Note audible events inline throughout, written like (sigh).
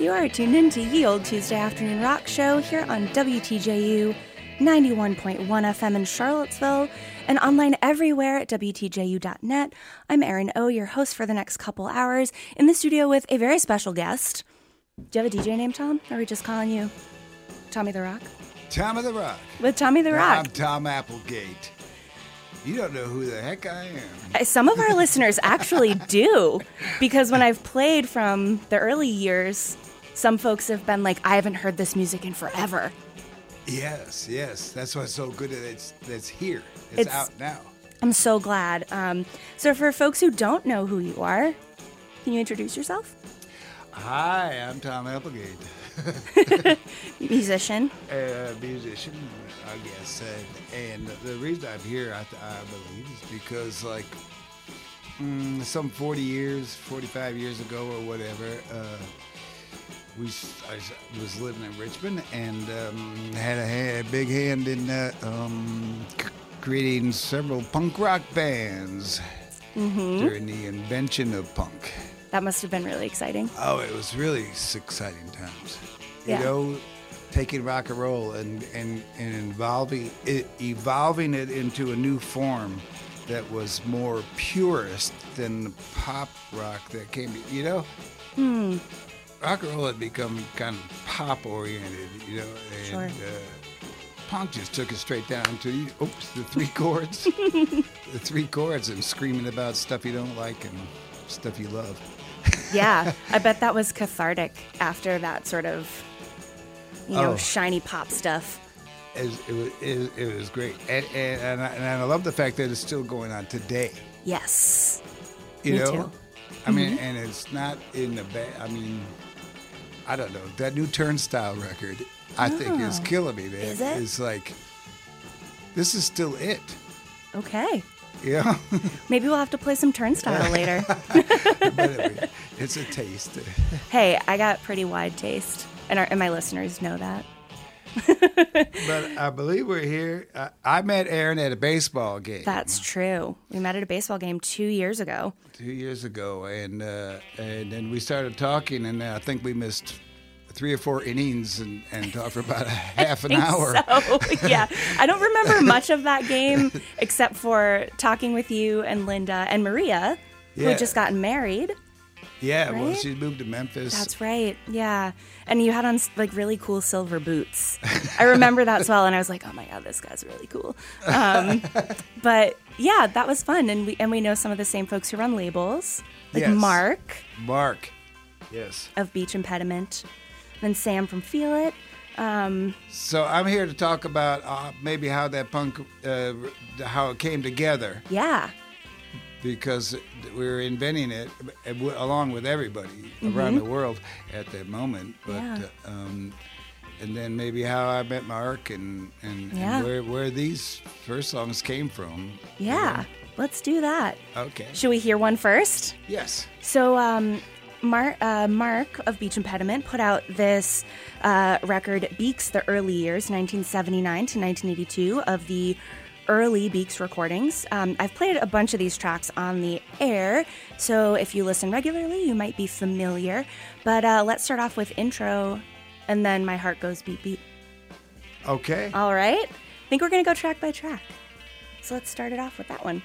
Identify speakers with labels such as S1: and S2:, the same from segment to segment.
S1: You are tuned in to Ye Old Tuesday Afternoon Rock Show here on WTJU 91.1 FM in Charlottesville and online everywhere at WTJU.net. I'm Erin O, your host for the next couple hours, in the studio with a very special guest. Do you have a DJ name, Tom? Or are we just calling you Tommy the Rock?
S2: Tom of the Rock.
S1: With Tommy the Rock.
S2: I'm Tom Applegate. You don't know who the heck I am.
S1: Uh, Some of our listeners actually do, because when I've played from the early years, some folks have been like, I haven't heard this music in forever.
S2: Yes, yes. That's what's so good that it's that's here. It's,
S1: It's-
S2: out now.
S1: I'm so glad. Um, so, for folks who don't know who you are, can you introduce yourself?
S2: Hi, I'm Tom Applegate, (laughs) (laughs)
S1: Musician.
S2: a musician, I guess. And, and the reason I'm here, I, I believe, is because like mm, some 40 years, 45 years ago or whatever, uh, we I was living in Richmond and um, had a, big hand in uh, um, c- creating several punk rock bands during the invention of punk.
S1: That must have been really exciting.
S2: Oh, it was really exciting times.
S1: Yeah.
S2: You know, taking rock and roll and, and, and involving it, evolving it into a new form that was more purist than the pop rock that came. You know,
S1: Hmm.
S2: Rock and roll had become kind of pop oriented. You know, and
S1: Sure.
S2: uh, punk just took it straight down to the- oops the three (laughs) chords, (laughs) the three chords, and screaming about stuff you don't like and stuff you love. (laughs)
S1: Yeah, I bet that was cathartic after that sort of, you know,
S2: Oh.
S1: shiny pop stuff.
S2: it was, it was, it was, great. And, and, and, I, and I love the fact that it's still going on today.
S1: Yes.
S2: You
S1: Me
S2: know?
S1: too. Mm-hmm.
S2: I mean, and it's not in the bad. I mean, I don't know. That new Turnstile record, I think, is
S1: Oh.
S2: killing me, man.
S1: Is it?
S2: It's like, this is still it.
S1: Okay.
S2: Yeah. (laughs)
S1: Maybe we'll have to play some turnstile (laughs) later. (laughs)
S2: it's a taste.
S1: hey, I got pretty wide taste, and, our, and my listeners know that.
S2: But I believe we're here. I, I met Erin at a baseball game.
S1: That's true. We met at a baseball game two years ago.
S2: two years ago, and uh, and then we started talking, and I think we missed three or four innings and, and talked for about a (laughs) half an hour.
S1: So, (laughs) yeah, I don't remember much of that game except for talking with you and Linda and Maria, who had just gotten married.
S2: Yeah, well, she moved to Memphis.
S1: That's right. Yeah, and you had on like really cool silver boots. I remember that as well, and I was like, "Oh my god, this guy's really cool." Um, (laughs) but yeah, that was fun, and we and we know some of the same folks who run labels, like
S2: Yes.
S1: Mark
S2: Mark. Yes.
S1: of Beach Impediment, then Sam from Feel It. Um,
S2: So I'm here to talk about uh, maybe how that punk, uh, how it came together,
S1: yeah,
S2: because we were inventing it uh, along with everybody around the world at that moment. But
S1: Mm-hmm. Yeah.
S2: uh, um, and then maybe how I met Mark and and,
S1: Yeah.
S2: and where where these first songs came from.
S1: yeah. Let's do that.
S2: Okay.
S1: Should we hear one first?
S2: Yes.
S1: So, um, Mar- uh, Mark of Beach Impediment put out this uh, record, Beex, the early years, 1979 to 1982, of the early Beex recordings. Um, I've played a bunch of these tracks on the air, so if you listen regularly, you might be familiar. But uh, let's start off with intro, and then my heart goes beat beat.
S2: Okay.
S1: All right? I think we're going to go track by track. So let's start it off with that one.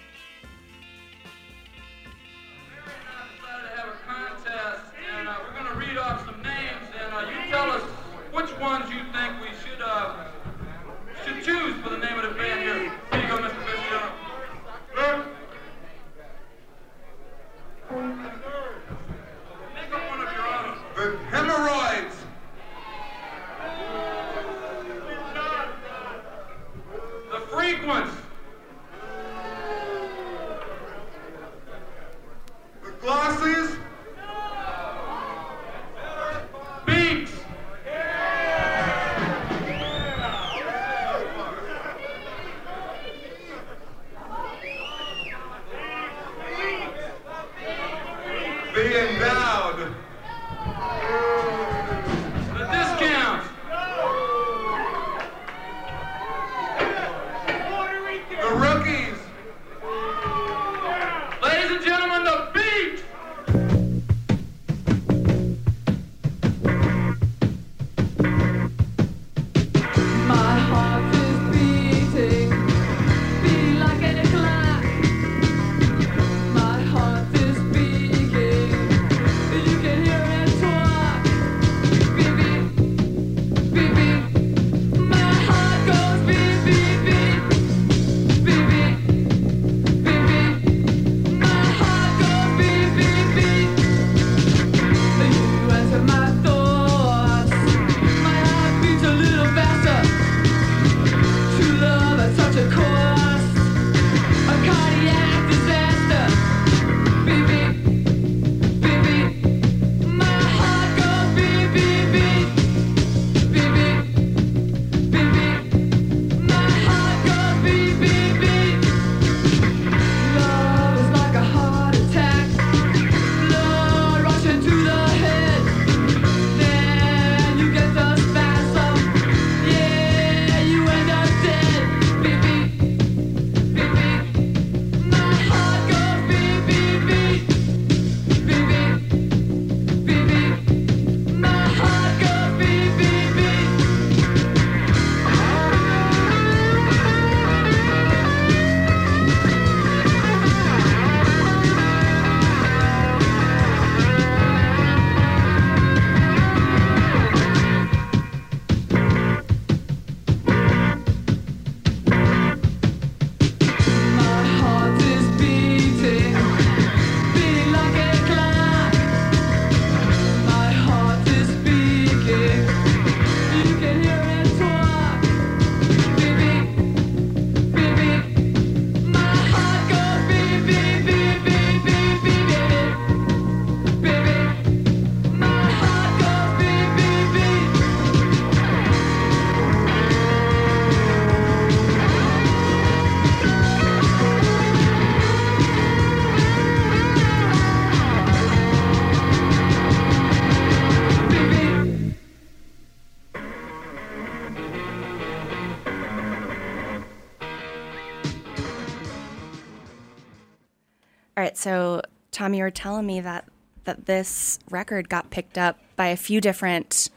S1: So, Tommy, you were telling me that that this record got picked up by a few different,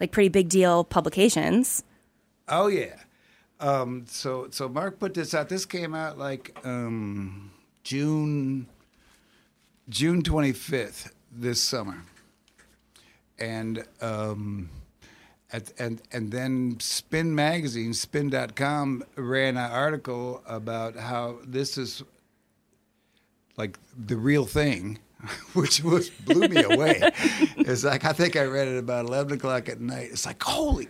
S1: like, pretty big deal publications.
S2: Oh yeah. Um, so so Mark put this out. This came out like um, June June twenty fifth this summer, and um, at, and and then Spin magazine Spin.com ran an article about how this is like the real thing. (laughs) Which was blew me away. (laughs) It's like I think I read it about eleven o'clock at night. It's like holy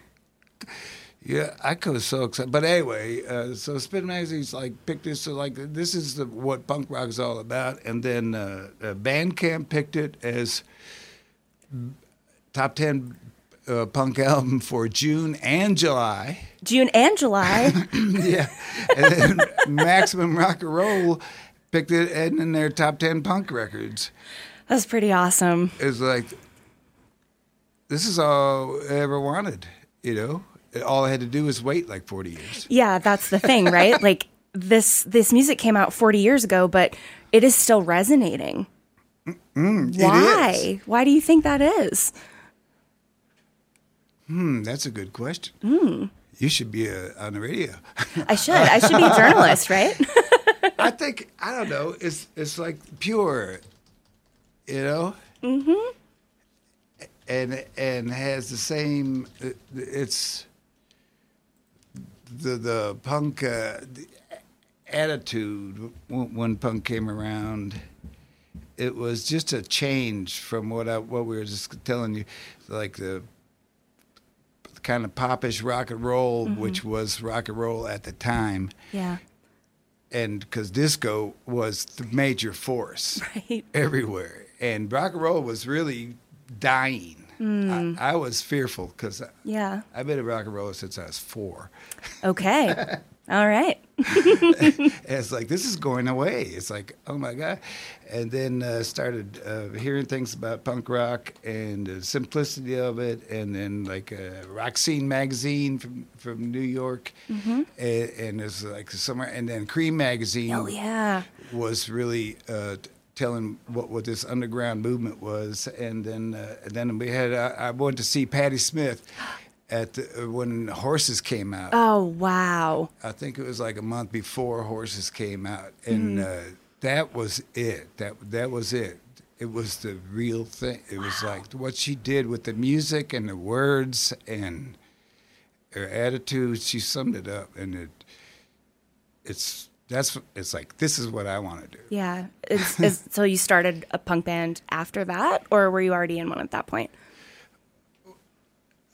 S2: yeah, I was so excited. But anyway, uh, so Spin Magazine's like picked this. So like this is the, what punk rock is all about. And then uh, uh, Bandcamp picked it as top ten uh, punk album for June and July.
S1: June and July. (laughs)
S2: yeah, and then Maximum Rock and Roll picked it and in their top ten punk records.
S1: That's pretty awesome.
S2: It's like this is all I ever wanted, you know all I had to do was wait like 40 years.
S1: Yeah, that's the thing, right? (laughs) like this this music came out 40 years ago, but it is still resonating.
S2: Mm,
S1: Why? Why do you think that is?
S2: Hmm, that's a good question. Mm. You should be a, on the radio.
S1: I should. I should be a journalist, (laughs) right? (laughs)
S2: I think I don't know. It's it's like pure, you know.
S1: Mm-hmm.
S2: And and has the same. It's the the punk uh, the attitude when, when, punk came around. It was just a change from what I, what we were just telling you, like the kind of popish rock and roll, mm-hmm. which was rock and roll at the time.
S1: Yeah.
S2: And because disco was the major force (laughs)
S1: right.
S2: everywhere, and rock and roll was really dying Mm. I, I, was fearful because
S1: yeah,
S2: I've been a rock and roller since I was four.
S1: Okay. (laughs) All right. (laughs) (laughs)
S2: it's like this is going away. It's like oh my god, and then uh, started uh, hearing things about punk rock and the simplicity of it, and then like uh, Rock Scene magazine from from New York, mm-hmm. and, and it's like somewhere, and then Creem magazine.
S1: Oh yeah,
S2: was really uh, telling what, what this underground movement was, and then uh, then we had uh, I went to see Patti Smith (gasps) at the, when Horses came out.
S1: Oh wow!
S2: I think it was like a month before Horses came out, and mm-hmm. uh, that was it. That that was it. It was the real thing. It was like what she did with the music and the words and her attitude. She summed it up, and it it's that's it's like this is what I want to do.
S1: Yeah. Is, is, so you started a punk band after that, or were you already in one at that point?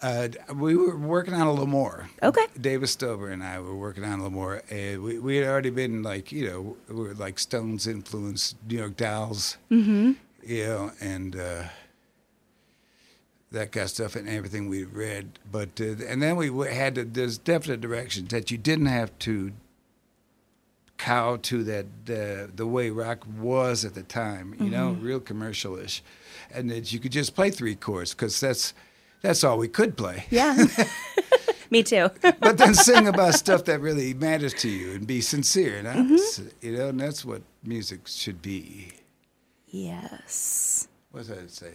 S2: Uh, we were working on a little more.
S1: Okay.
S2: David Stover and I were working on a little more. And we, we had already been like, you know, we were like Stones influenced, New York Dolls,
S1: mm-hmm.
S2: you know, and uh, that kind of stuff and everything we read. But, uh, and then we had to, there's definite directions that you didn't have to cow to that uh, the way rock was at the time, you mm-hmm. know, real commercialish, and that you could just play three chords because that's that's all we could play.
S1: Yeah. (laughs) (laughs) Me too. (laughs)
S2: but then sing about stuff that really matters to you and be sincere and honest, mm-hmm. you know, and that's what music should be.
S1: Yes.
S2: What does that say?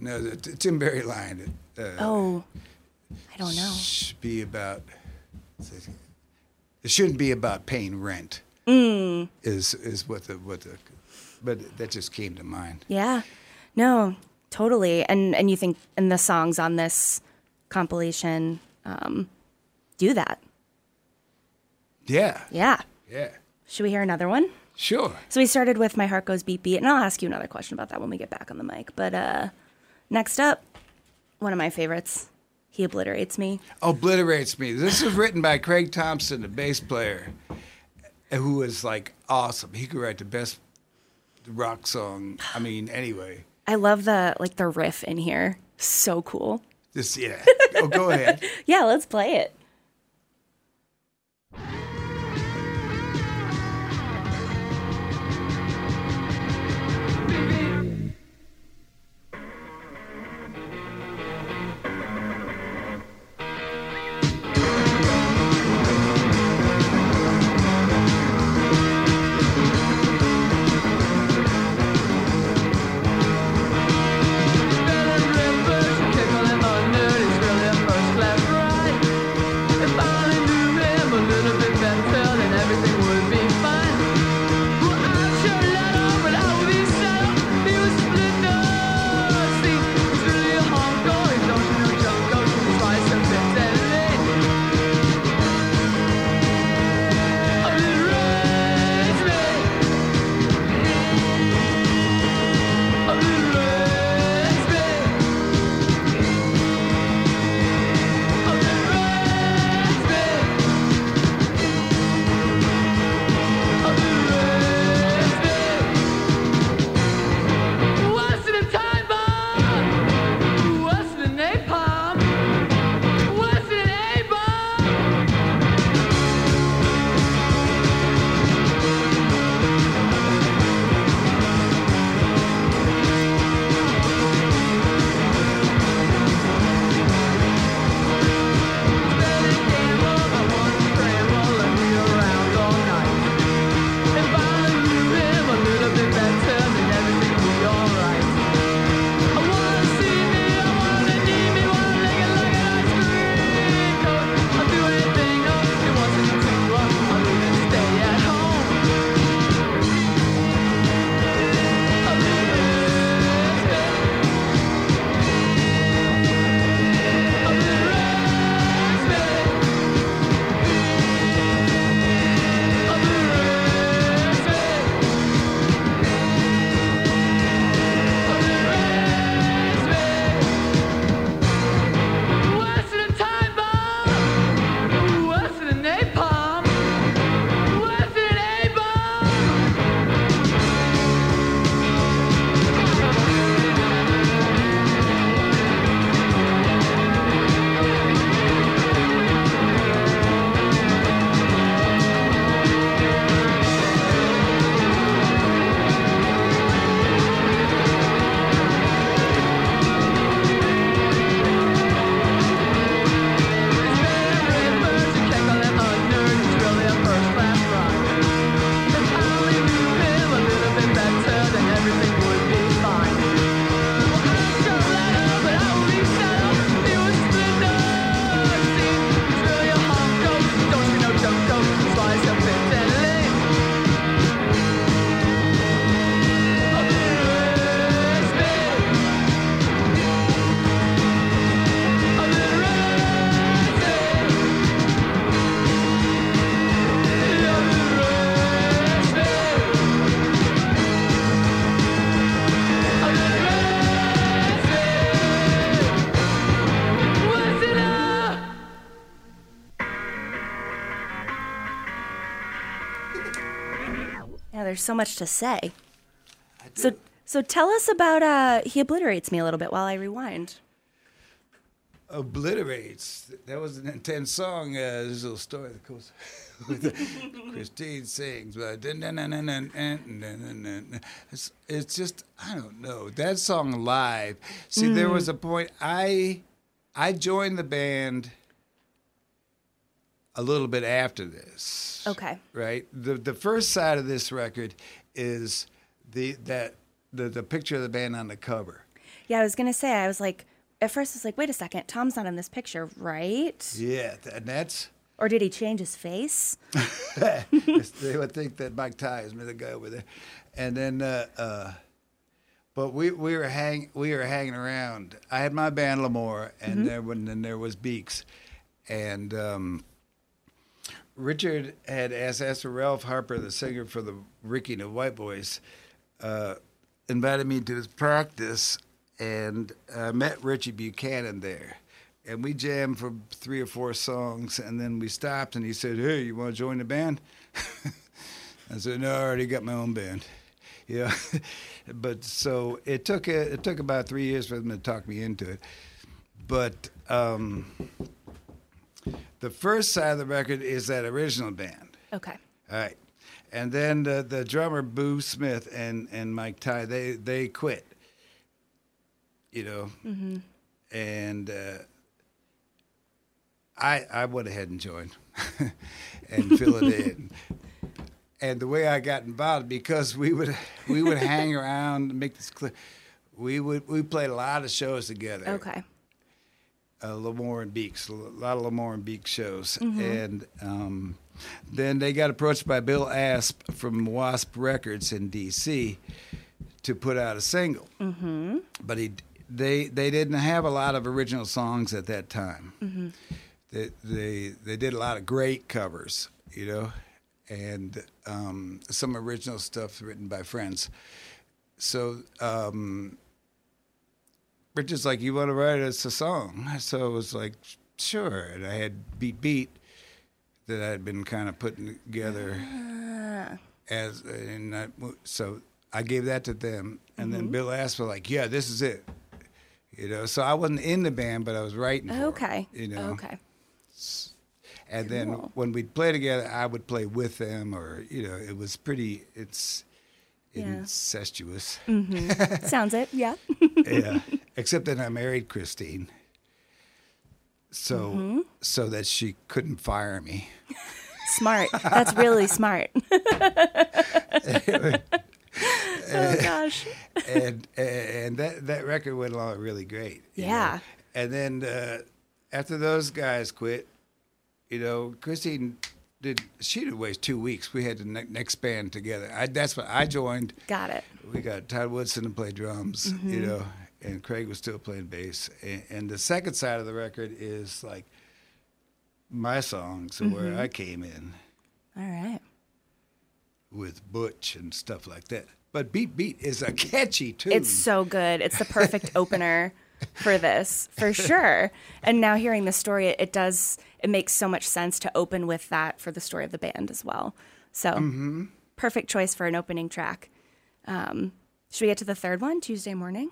S2: No, the, Tim Barry line.
S1: Uh, oh, I don't know.
S2: Should be about. It shouldn't be about paying rent.
S1: Mm.
S2: Is is what the what the, but that just came to mind.
S1: Yeah, no, totally. And and you think and the songs on this compilation um, do that?
S2: Yeah.
S1: Yeah.
S2: Yeah.
S1: Should we hear another one?
S2: Sure.
S1: So we started with My Heart Goes Beat Beat, and I'll ask you another question about that when we get back on the mic. But uh, next up, one of my favorites, he obliterates me.
S2: Obliterates me. This was written by Craig Thompson, the bass player, who was like awesome. He could write the best rock song. I mean, anyway.
S1: I love the like the riff in here. So cool.
S2: Just yeah. oh, go ahead. (laughs)
S1: yeah, let's play it. so much to say. So, so tell us about uh, He Obliterates Me a little bit while I rewind.
S2: Obliterates. That was an intense song. Uh, there's a little story, of course. Christine sings, but it's, it's just, I don't know. That song live. See, mm. there was a point I I joined the band – a little bit after this.
S1: Okay.
S2: right. the The first side of this record is the that the the picture of the band on the cover.
S1: Yeah, I was gonna say. I was like, at first, I was like, wait a second, Tom's not in this picture, right?
S2: Yeah, and that's
S1: Or did he change his face? (laughs) (laughs)
S2: they would think that Mike Ty is the guy over there, and then, uh, uh, but we we were hang we were hanging around. I had my band Lamore, and there when then there was Beex, and um, Richard had asked asked Ralph Harper, the singer for the Ricky and the White Boys, uh, invited me to his practice, and I met Richie Buchanan there. And we jammed for three or four songs, and then we stopped, and he said, "Hey, you want to join the band?" (laughs) I said, "No, I already got my own band." (laughs) Yeah, (laughs) but so it took a, it took about three years for them to talk me into it. But um, the first side of the record is that original band.
S1: Okay.
S2: All right. And then the, the drummer Boo Smith and, and Mike Ty they they quit. You know. Mm-hmm. And uh, I I went ahead and joined (laughs) and (laughs) fill it in. And the way I got involved because we would we would hang (laughs) around make this clear. We would we played a lot of shows together
S1: Okay.
S2: Uh, Lamore and Beex, a lot of Lamore and Beex shows, and um, then they got approached by Bill Asp from Wasp Records in D.C. to put out a single, mm-hmm. but he they they didn't have a lot of original songs at that time. They, they they did a lot of great covers, you know, and um, some original stuff written by friends. So um, Richard's like, "You want to write us a song?" (laughs) So it was like, "Sure." And I had "Beat Beat" that I had been kind of putting together ah. as, and I, so I gave that to them. And then mm-hmm. Bill asked for like, "Yeah, this is it," you know. So I wasn't in the band, but I was writing.
S1: Okay.
S2: you know.
S1: Okay.
S2: And then when we'd play together, I would play with them, or you know, it was pretty. It's
S1: Yeah.
S2: incestuous. Mm-hmm. (laughs)
S1: Sounds it. Yeah.
S2: yeah. Except that I married Christine. So
S1: Mm-hmm.
S2: so that she couldn't fire me.
S1: smart. That's really smart. (laughs) oh gosh.
S2: and and that that record went along really great. you know.
S1: Yeah.
S2: And then uh, after those guys quit, you know, Christine did she did waste two weeks. We had the ne- next band together. I, that's what I joined.
S1: Got it.
S2: We got Todd Woodson to play drums,
S1: Mm-hmm.
S2: you know, and Craig was still playing bass. And, and the second side of the record is like my songs,
S1: Mm-hmm.
S2: where I came in
S1: All right.
S2: with Butch and stuff like that. But Beat Beat is a catchy tune.
S1: It's so good. It's the perfect (laughs) opener for this, for sure. And now hearing the story, it, it does, it makes so much sense to open with that for the story of the band as well. So,
S2: Mm-hmm.
S1: perfect choice for an opening track. Um, should we get to the third one, Tuesday morning?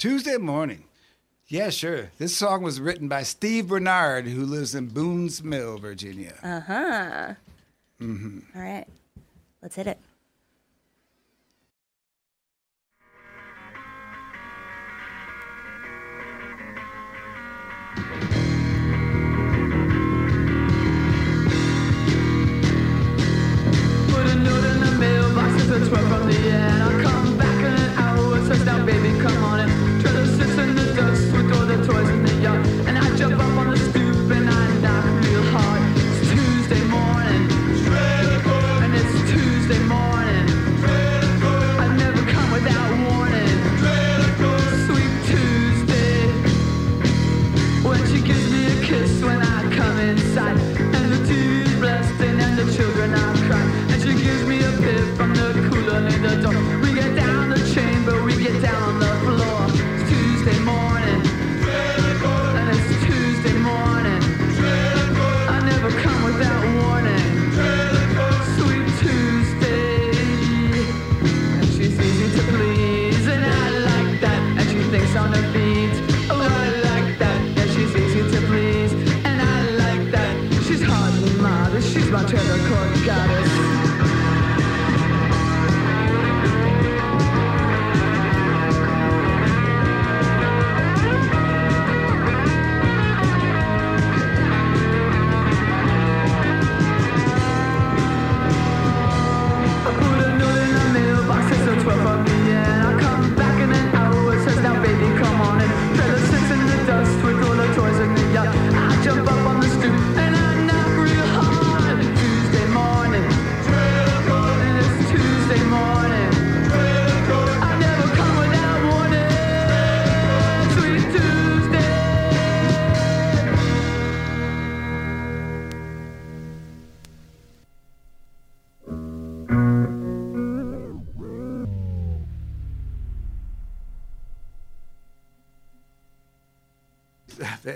S2: Tuesday morning. Yeah, sure. This song was written by Steve Bernard, who lives in Boones Mill, Virginia.
S1: Uh huh. All right. Let's hit it.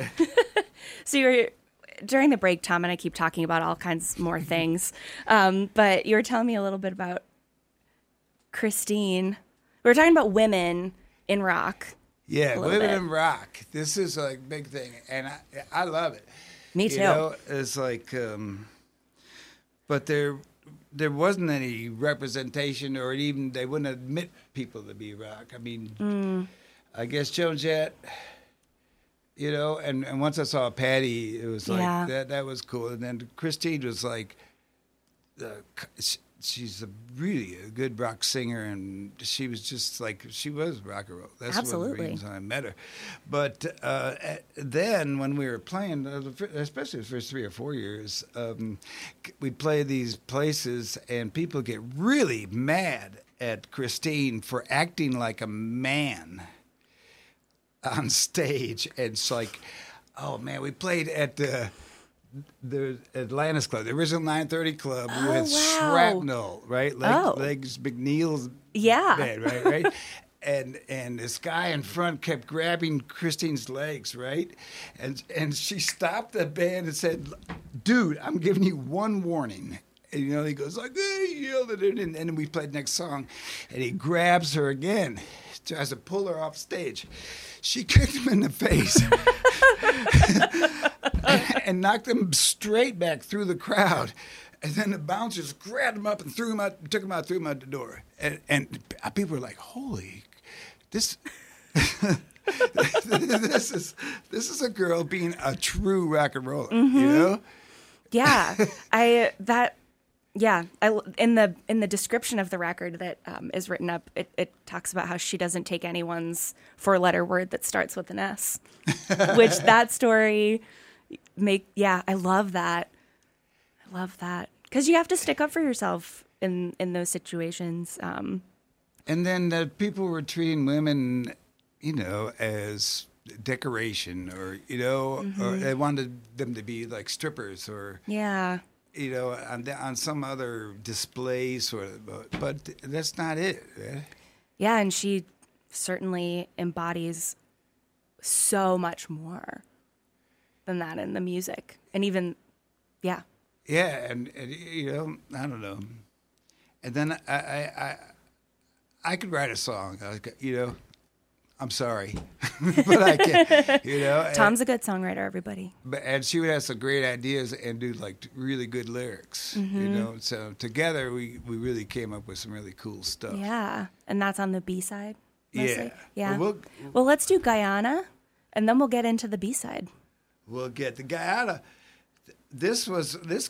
S1: (laughs) So you're during the break, Tom, and I keep talking about all kinds more things. Um, but you were telling me a little bit about Christine. We were talking about women in rock.
S2: Yeah, women
S1: bit.
S2: in rock. This is a big thing, and I I love it.
S1: Me
S2: You
S1: too.
S2: know, it's like, um, but there there wasn't any representation, or even they wouldn't admit people to be rock. I mean,
S1: Mm.
S2: I guess Joan Jett. You know, and, and once I saw Patti, it was like
S1: Yeah.
S2: that. That was cool. And then Christine was like, uh, she's a really a good rock singer, and she was just like she was rock and roll. That's one of the reasons I met her. But uh, at- then when we were playing, uh, especially the first three or four years, um, we'd play these places, and people get really mad at Christine for acting like a man on stage. And it's like, oh man, we played at the the Atlantis Club, the original 930 Club
S1: Oh,
S2: with
S1: wow.
S2: Shrapnel, right? Leg,
S1: Oh.
S2: Legs McNeil's
S1: Yeah.
S2: band, right? Right. (laughs) and and this guy in front kept grabbing Christine's legs, right? And and she stopped the band and said, "Dude, I'm giving you one warning." And, you know, he goes like, hey, he yelled at her, and, and then we played the next song, and he grabs her again, tries to pull her off stage. She kicked him in the face (laughs) and knocked him straight back through the crowd. And then the bouncers grabbed him up and threw him out, took him out, threw him out the door. And, and people were like, "Holy, this." (laughs) this is this is a girl being a true rock and roller, you mm-hmm. know.
S1: Yeah, (laughs) I that yeah. I in the in the description of the record that um, is written up, it, it talks about how she doesn't take anyone's four letter word that starts with an S, (laughs) which that story make yeah. I love that. I love that because you have to stick up for yourself in in those situations. Um,
S2: And then uh, people were treating women, you know, as decoration, or you know, or they wanted them to be like strippers, or
S1: yeah,
S2: you know, on the- on some other display sort of. But, but that's not it. eh?
S1: yeah, and she certainly embodies so much more than that in the music, and even yeah.
S2: Yeah, and, and you know, I don't know. And then I, I, I, I could write a song. You know, I'm sorry, (laughs) but I can. You know, (laughs) and-
S1: Tom's a good songwriter, everybody.
S2: But, and she would have some great ideas and do like really good lyrics,
S1: Mm-hmm.
S2: you know. So together we, we really came up with some really cool stuff.
S1: Yeah, and that's on the B side. mostly?
S2: Yeah.
S1: yeah.
S2: Well,
S1: Well,
S2: we'll-
S1: let's do Guyana, and then we'll get into the B side.
S2: We'll get the Guyana. This was this.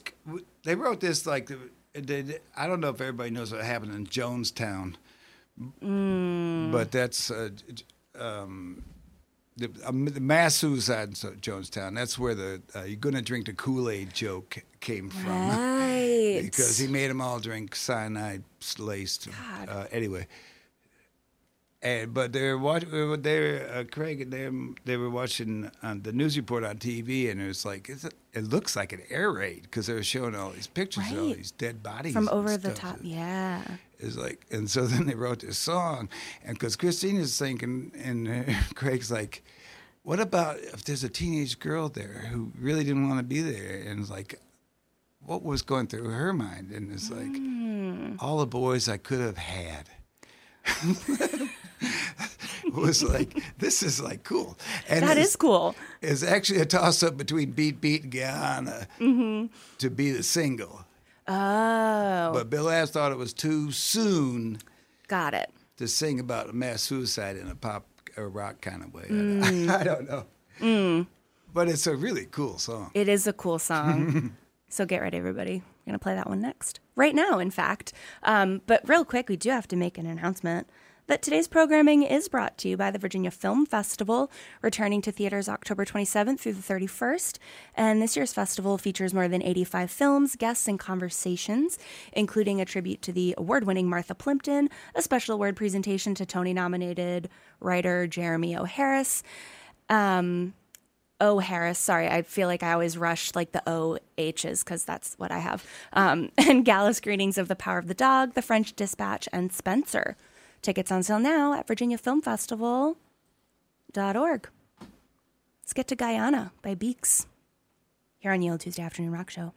S2: They wrote this like they, I don't know if everybody knows what happened in Jonestown,
S1: Mm.
S2: but that's uh, um, the, um, the mass suicide in Jonestown. That's where the uh, "you're gonna drink the Kool Aid" joke came from. (laughs)
S1: Right.
S2: because he made them all drink cyanide laced. Uh, anyway, and but they were watching. They were uh, Craig and them. They were watching on the news report on TV, and it was like it's a, it looks like an air raid because they were showing all these pictures of all
S1: Right.
S2: these dead bodies
S1: from over the top. Yeah.
S2: It's like, and so (laughs) then they wrote this song, and because Christine is thinking, and uh, (laughs) Craig's like, "What about if there's a teenage girl there who really didn't want to be there?" And it's like, what was going through her mind? And it's like, all the boys I could have had. (laughs) (laughs) was like, this is like cool. And
S3: That is cool.
S2: It's actually a toss up between Beat Beat and Guyana
S3: Mm-hmm.
S2: to be the single.
S3: Oh,
S2: But Bill Ash thought it was too soon
S3: got it.
S2: to sing about a mass suicide in a pop or rock kind of way.
S3: Mm. (laughs)
S2: I don't know. But it's a really cool song.
S3: It is a cool song. (laughs) so get ready, everybody. We're going to play that one next. Right now, in fact. Um, but real quick, we do have to make an announcement that today's programming is brought to you by the Virginia Film Festival, returning to theaters October 27th through the 31st. And this year's festival features more than 85 films, guests, and conversations, including a tribute to the award winning Martha Plimpton, a special award presentation to Tony nominated writer Jeremy O'Harris. Harris. Um, Harris. Sorry, I feel like I always rush like the O H's because that's what I have. Um, (laughs) and gala screenings of The Power of the Dog, The French Dispatch, and Spencer. Tickets on sale now at virginiafilmfestival.org. Let's get to Guyana by Beex here on Yale Tuesday Afternoon Rock Show.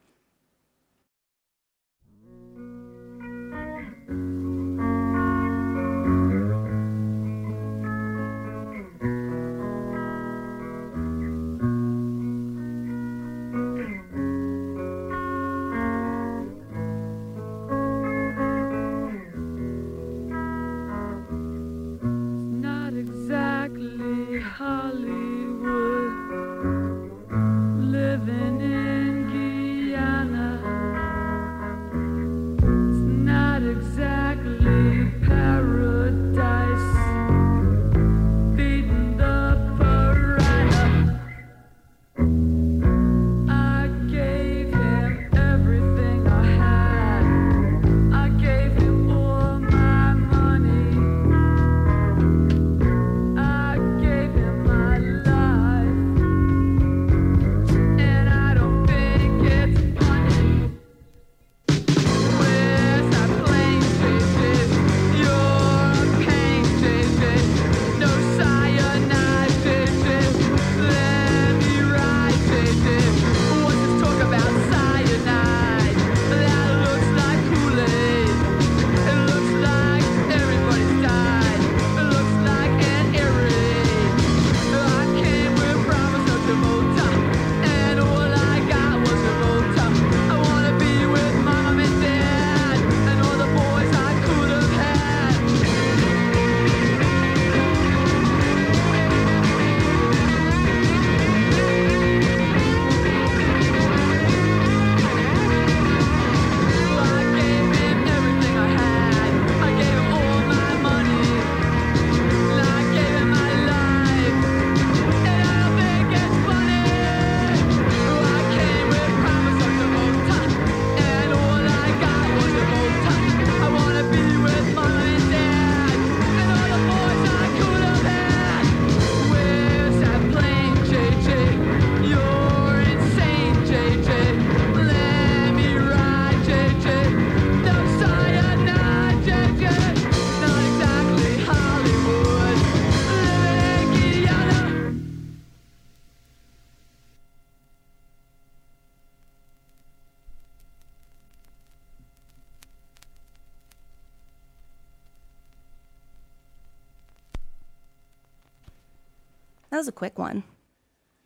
S1: That was a
S3: quick one,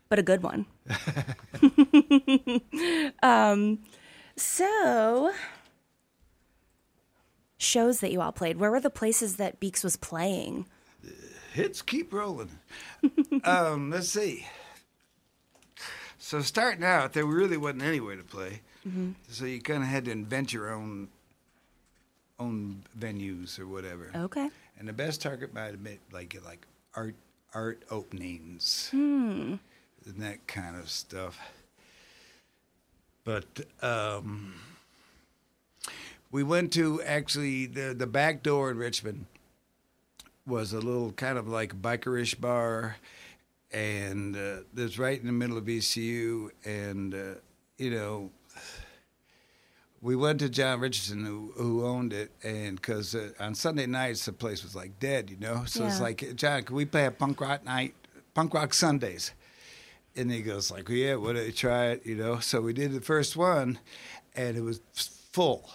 S3: but a good one. (laughs) um, so, shows that you all played. Where were the places that Beex was playing?
S2: Hits keep rolling. (laughs) um, let's see. So starting out, there really wasn't anywhere to play, so you kind of had to invent your own own venues or whatever.
S3: Okay.
S2: And the best target might have been like like art art openings. And that kind of stuff. But um, we went to actually the the back door in Richmond was a little kind of like bikerish bar, and uh, that's right in the middle of VCU, and uh, you know we went to John Richardson, who, who owned it, and because uh, on Sunday nights the place was like dead, you know. So it's like, John, can we play a punk rock night, punk rock Sundays? And he goes like, well, yeah, why don't you try it, you know? So we did the first one, and it was full.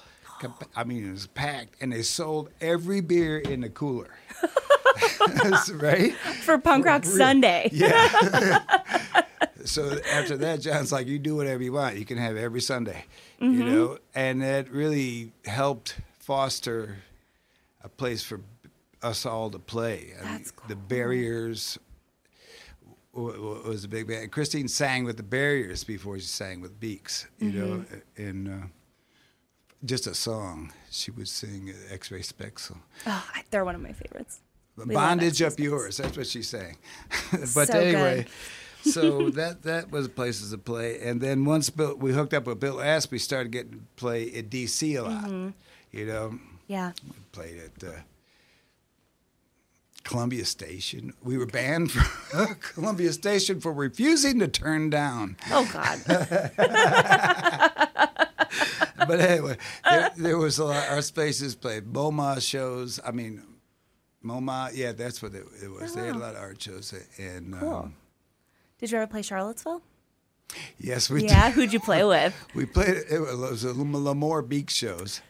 S2: I mean, it was packed, and they sold every beer in the cooler. (laughs) (laughs) right?
S1: For Punk Rock Sunday.
S2: Yeah. (laughs) (laughs) so after that, John's like, you do whatever you want. You can have every Sunday, you
S1: Mm-hmm.
S2: know? And that really helped foster a place for us all to play. I
S1: That's
S2: The barriers w- w- was a big band. Christine sang with the barriers before she sang with Beex, you know,
S1: Mm-hmm.
S2: and uh, just a song she would sing uh, X-Ray Spexel.
S1: Oh, they're one of my favorites.
S2: Bondage up yours. That's what she's saying. (laughs) but
S1: So
S2: anyway, (laughs) so (laughs) that that was places to play. And then once Bill, we hooked up with Bill Asp, we started getting to play at DC a lot.
S1: Mm-hmm.
S2: You know,
S1: Yeah.
S2: we played at uh, Columbia Station. We were banned from Columbia Station for refusing to turn down.
S1: Oh God.
S2: But anyway, there, there was a lot. Our spaces played BOMA shows. I mean, MoMA. Yeah, that's what it, it was. They had a lot of art shows. And
S1: Oh. Cool.
S2: um,
S1: Did you ever play Charlottesville?
S2: yes, we did.
S1: Yeah. Who'd you play (laughs) with?
S2: We played it was a Lamore Beak shows.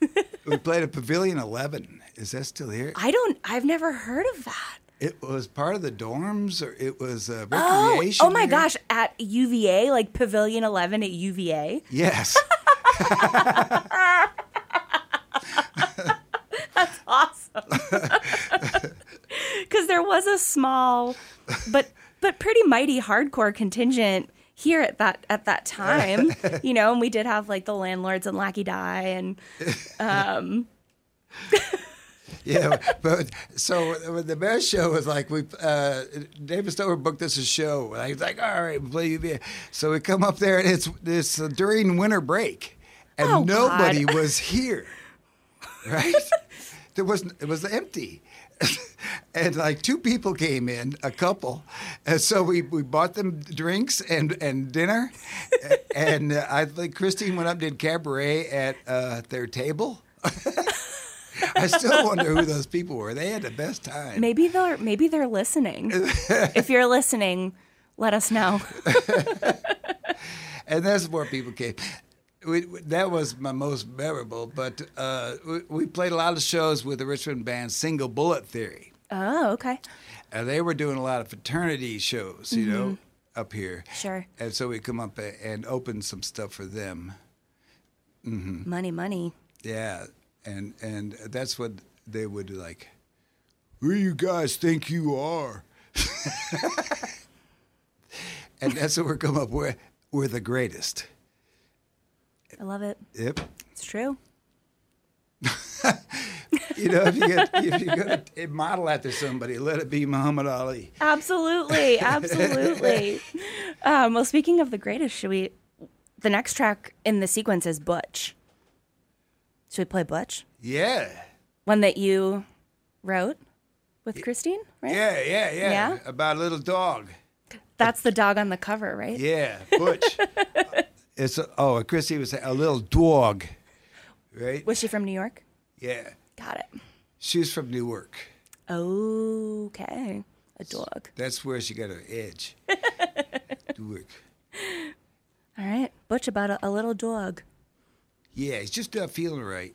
S2: (laughs) we played at Pavilion Eleven. Is that still here?
S1: I don't. I've never heard of that.
S2: It was part of the dorms, or it was a
S1: Oh,
S2: recreation.
S1: oh my
S2: area?
S1: gosh! At UVA, like Pavilion Eleven at UVA.
S2: Yes, (laughs) (laughs)
S1: Because there was a small, but but pretty mighty hardcore contingent here at that at that time. you know, and we did have like the landlords and Lackey Die and
S2: yeah. But so the best show was like we. Uh, David Stover booked us a show. And I was like, all right, play UVA. So we come up there, and it's it's during winter break, and
S1: Oh,
S2: nobody
S1: God.
S2: was here. Right? (laughs) there was it was empty. (laughs) and like two people came in, a couple, and so we, we bought them drinks and, and dinner, (laughs) and uh, I think Christine went up and did cabaret at uh, their table. (laughs) I still wonder who those people were. They had the best time.
S1: maybe they're maybe they're listening. if you're listening, let us know.
S2: and that's where people came. We, that was my most memorable. But uh, we, we played a lot of shows with the Richmond band Single Bullet Theory.
S1: Oh, okay.
S2: And they were doing a lot of fraternity shows, you know, up here.
S1: Sure.
S2: And so we come up and open some stuff for them.
S1: Money, money.
S2: Yeah, and and that's what they would like. Who you guys think you are? (laughs) and that's what we're come up with. We're the greatest.
S1: I love it.
S2: Yep.
S1: It's true. (laughs)
S2: You know, if you get if you're gonna model after somebody, let it be Muhammad Ali.
S1: Absolutely, (laughs) absolutely. um, well, speaking of the greatest, should we? The next track in the sequence is Butch. Should we play Butch?
S2: Yeah.
S1: One that you wrote with Christine, right?
S2: Yeah, yeah, yeah.
S1: Yeah?
S2: About a little dog.
S1: That's the dog on the cover, right?
S2: Yeah, Butch. (laughs) it's a, oh, Chrissy was a little dog, right?
S1: Was she from New York?
S2: Yeah,
S1: Got it.
S2: she's from Newark.
S1: Okay. A dog.
S2: That's where she got her edge. (laughs) Newark.
S1: All right. Butch about a, a little dog.
S2: Yeah, he's just not feeling right.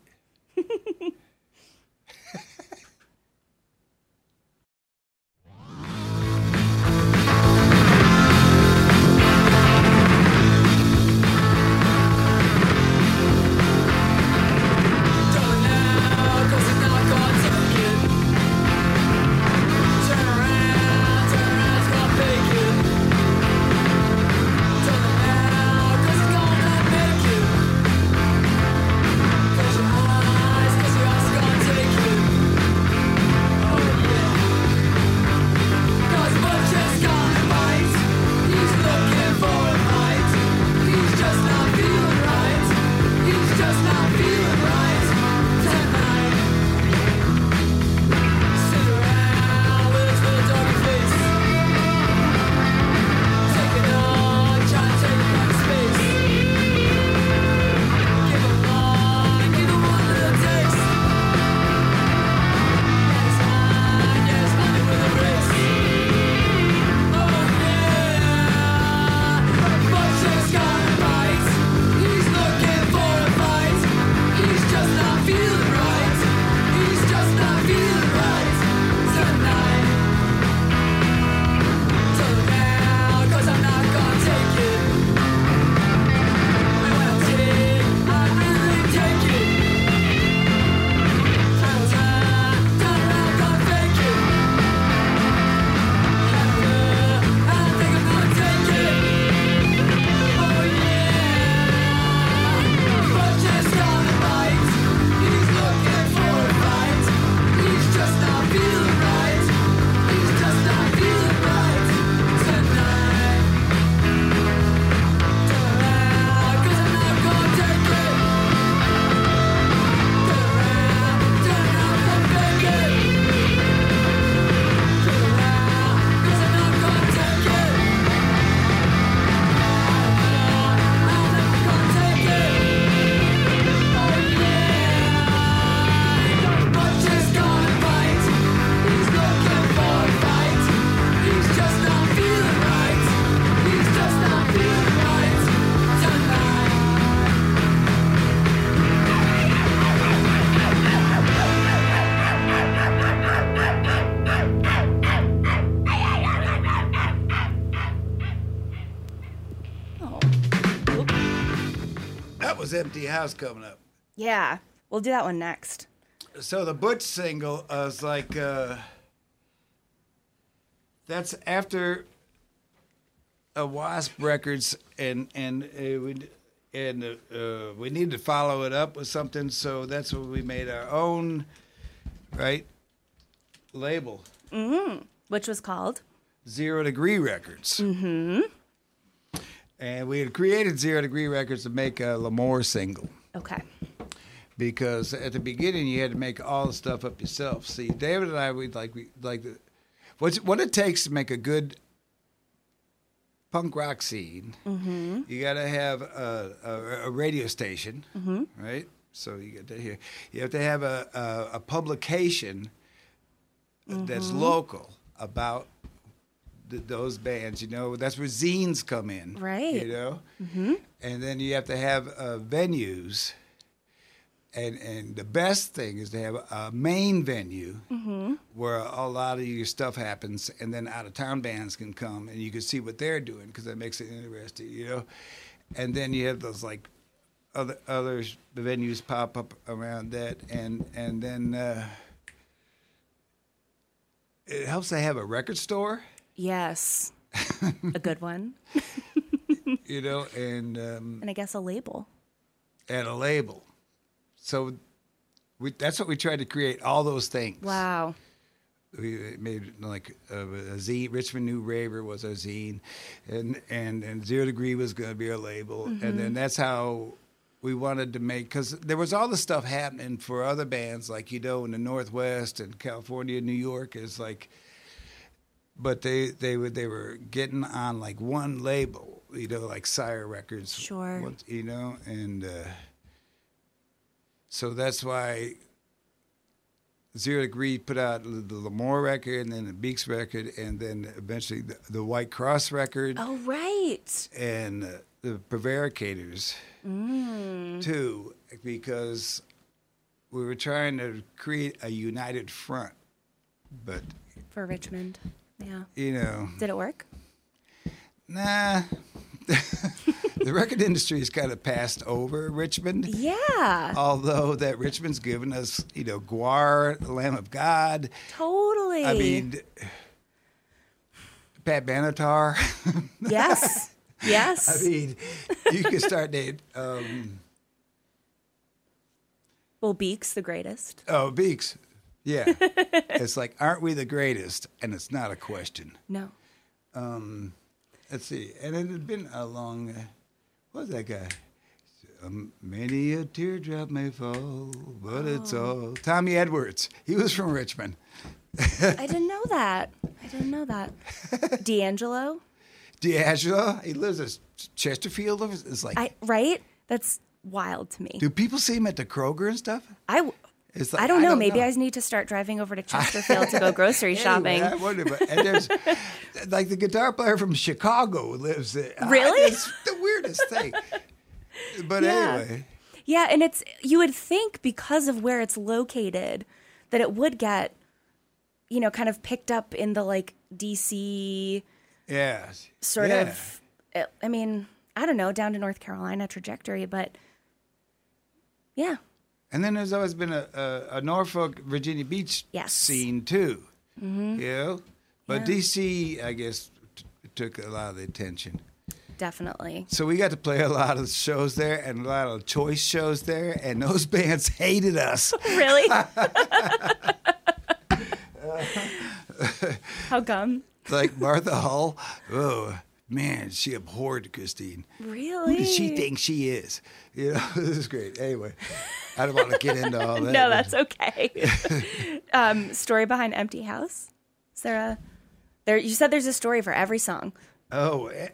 S2: House coming up.
S1: Yeah, we'll do that one next.
S2: So the Butch single was like, uh, that's after a Wasp Records, and and uh, we and uh, we needed to follow it up with something. So that's what we made our own, right, label,
S1: Which was called
S2: Zero Degree Records. Mm-hmm. And we had created Zero Degree Records to make a Lamore single.
S1: okay.
S2: because at the beginning you had to make all the stuff up yourself. See, David and I we like we like the what's what it takes to make a good punk rock scene. Mm-hmm. You got to have a, a, a radio station, right? So you get to hear. You have to have a a, a publication that's local about. Th those bands, you know, that's where zines come in,
S1: Right.
S2: You know, mm-hmm. and then you have to have uh, venues and and the best thing is to have a main venue where a lot of your stuff happens, and then out of town bands can come and you can see what they're doing because that makes it interesting, you know. And then you have those like other other venues pop up around that, and and then uh, it helps to have a record store,
S1: Yes. (laughs) a good one.
S2: you know, and um,
S1: And I guess a label.
S2: and a label. So we, that's what we tried to create. All those things.
S1: Wow.
S2: we made like a, a zine. Richmond New Raver was our zine, and and and Zero Degree was going to be our label, and then that's how we wanted to make because there was all the stuff happening for other bands like you know in the Northwest and California, New York is like, but they they were they were getting on like one label, you know, like Sire Records,
S1: Sure.
S2: once- you know, and. uh so that's why Zero Degree put out the Lamore record, and then the Beex record, and then eventually the, the White Cross record,
S1: Oh, right.
S2: and uh, the Prevaricators too, because we were trying to create a united front. But
S1: For Richmond. Yeah.
S2: you know,
S1: Did it work?
S2: nah. (laughs) the record industry has kind of passed over Richmond.
S1: Yeah.
S2: Although that Richmond's given us, you know, GWAR, Lamb of God.
S1: Totally.
S2: I mean, Pat Benatar.
S1: yes. (laughs) Yes.
S2: I mean, you could start name. Um,
S1: well, Beex, the greatest.
S2: oh, Beex. Yeah. (laughs) it's like, aren't we the greatest? And it's not a question.
S1: No.
S2: Let's see. And it had been a long. Uh, what was that guy? Um, many a teardrop may fall, but it's all. Tommy Edwards. He was from Richmond.
S1: I didn't know that. I didn't know that. (laughs) D'Angelo?
S2: D'Angelo. He lives in Chesterfield. It's like,
S1: I right? That's wild to me.
S2: do people see him at the Kroger and stuff?
S1: I
S2: like,
S1: I don't know. Maybe I need to start driving over to (laughs) Chesterfield to go (laughs) grocery shopping.
S2: I wonder, but, and there's (laughs) like the guitar player from Chicago lives there. I-
S1: Really?
S2: it's the weirdest thing. But
S1: Yeah.
S2: anyway,
S1: Yeah, and it's you would think because of where it's located that it would get you know kind of picked up in the like DC
S2: yeah,
S1: sort
S2: yeah.
S1: of I mean, I don't know, down to North Carolina trajectory, but yeah.
S2: And then there's always been a, a, a Norfolk, Virginia Beach
S1: Yes.
S2: scene too. Mm-hmm. You know? But
S1: Yeah.
S2: DC, I guess, t- took a lot of the attention.
S1: Definitely.
S2: So we got to play a lot of shows there and a lot of choice shows there, and (laughs) those bands hated us. (laughs)
S1: Really? (laughs) How come?
S2: like Martha Hull. Oh man, she abhorred Christine.
S1: Really?
S2: Who does she think she is? You know, (laughs) this is great. Anyway, I don't want to get into all (laughs) that.
S1: No, that's okay. (laughs) um, story behind Empty House. Is there a there? You said there's a story for every song
S2: oh. eh,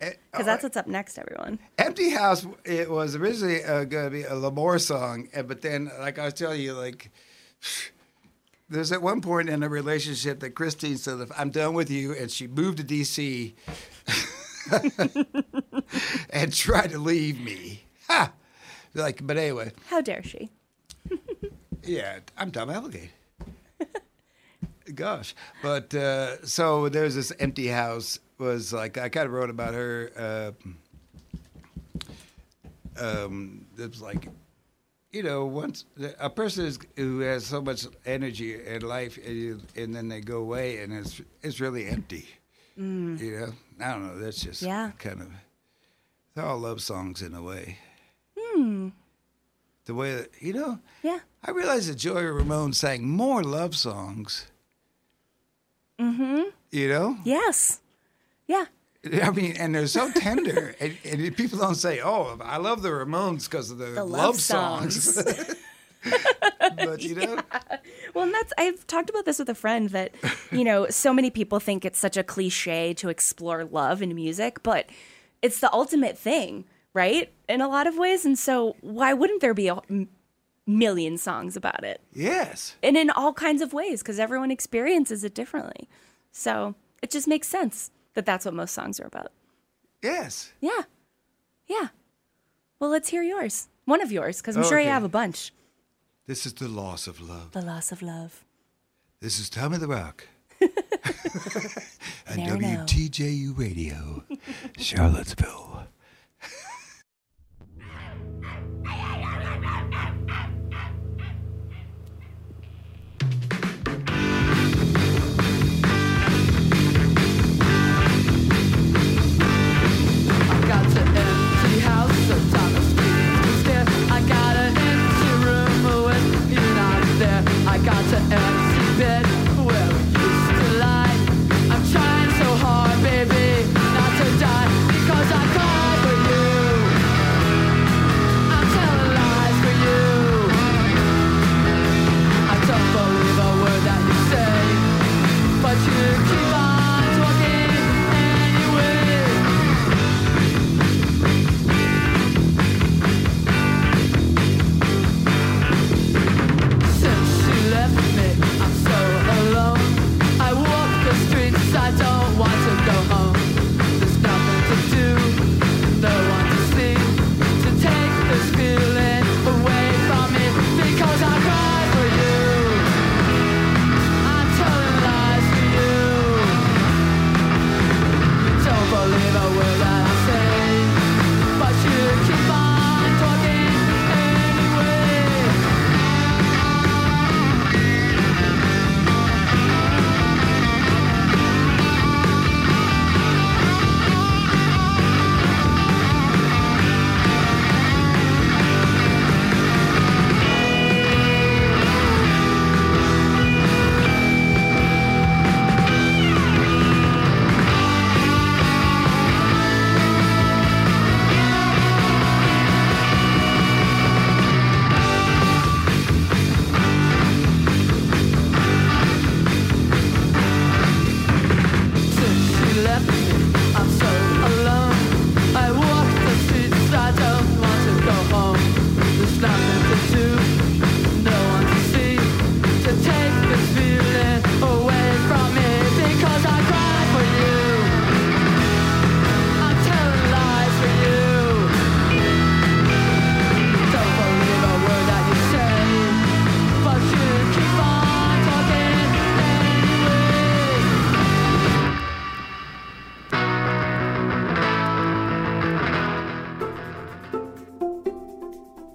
S2: eh,
S1: because that's what's up next, everyone.
S2: Empty House. It was originally uh, going to be a Lamore song, eh, but then, like I was telling you, like there's at one point in a relationship that Christine said, "If I'm done with you," and she moved to DC (laughs) and tried to leave me. Ha! Like, but anyway,
S1: How dare she? (laughs)
S2: yeah, I'm Tom Applegate. (laughs) Gosh, but uh, so there's this empty house. Was like I kind of wrote about her. Uh,
S3: um, it's like, you know, once a person is, who has so much energy and life, and, you, and then they go away, and it's it's really empty. You know, I don't know. That's just
S1: Yeah.
S3: kind of. They're all love songs in a way.
S1: Hmm.
S3: The way that you know,
S1: Yeah.
S3: I realized that Joey Ramone sang more love songs. Mm-hmm. You know,
S1: Yes. Yeah.
S3: I mean, and they're so tender, and, and people don't say, "Oh, I love the Ramones because of the,
S1: The
S3: love,
S1: love
S3: songs." (laughs) (laughs) but you know,
S1: Well, and that's I've talked about this with a friend that you know so many people think it's such a cliche to explore love in music, but it's the ultimate thing, right? In a lot of ways, and so why wouldn't there be a million songs about it?
S3: yes,
S1: And in all kinds of ways because everyone experiences it differently. So, it just makes sense that that's what most songs are about.
S3: yes.
S1: Yeah. Yeah. Well, let's hear yours. One of yours cuz I'm sure you have a bunch.
S3: This is the loss of love.
S1: The loss of love.
S3: This is Tommy the Rock. (laughs) (laughs) and WTJU Radio, Charlottesville.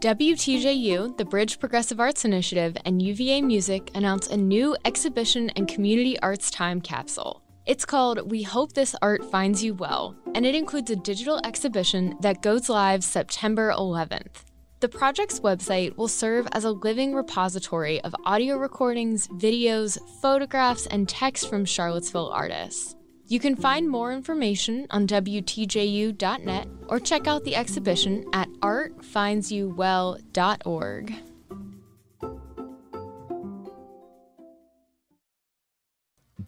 S4: WTJU, the Bridge Progressive Arts Initiative, and UVA Music announce a new exhibition and community arts time capsule. It's called We Hope This Art Finds You Well, and it includes a digital exhibition that goes live September 11th. The project's website will serve as a living repository of audio recordings, videos, photographs, and text from Charlottesville artists. You can find more information on WTJU.net or check out the exhibition at artfindsyouwell.org.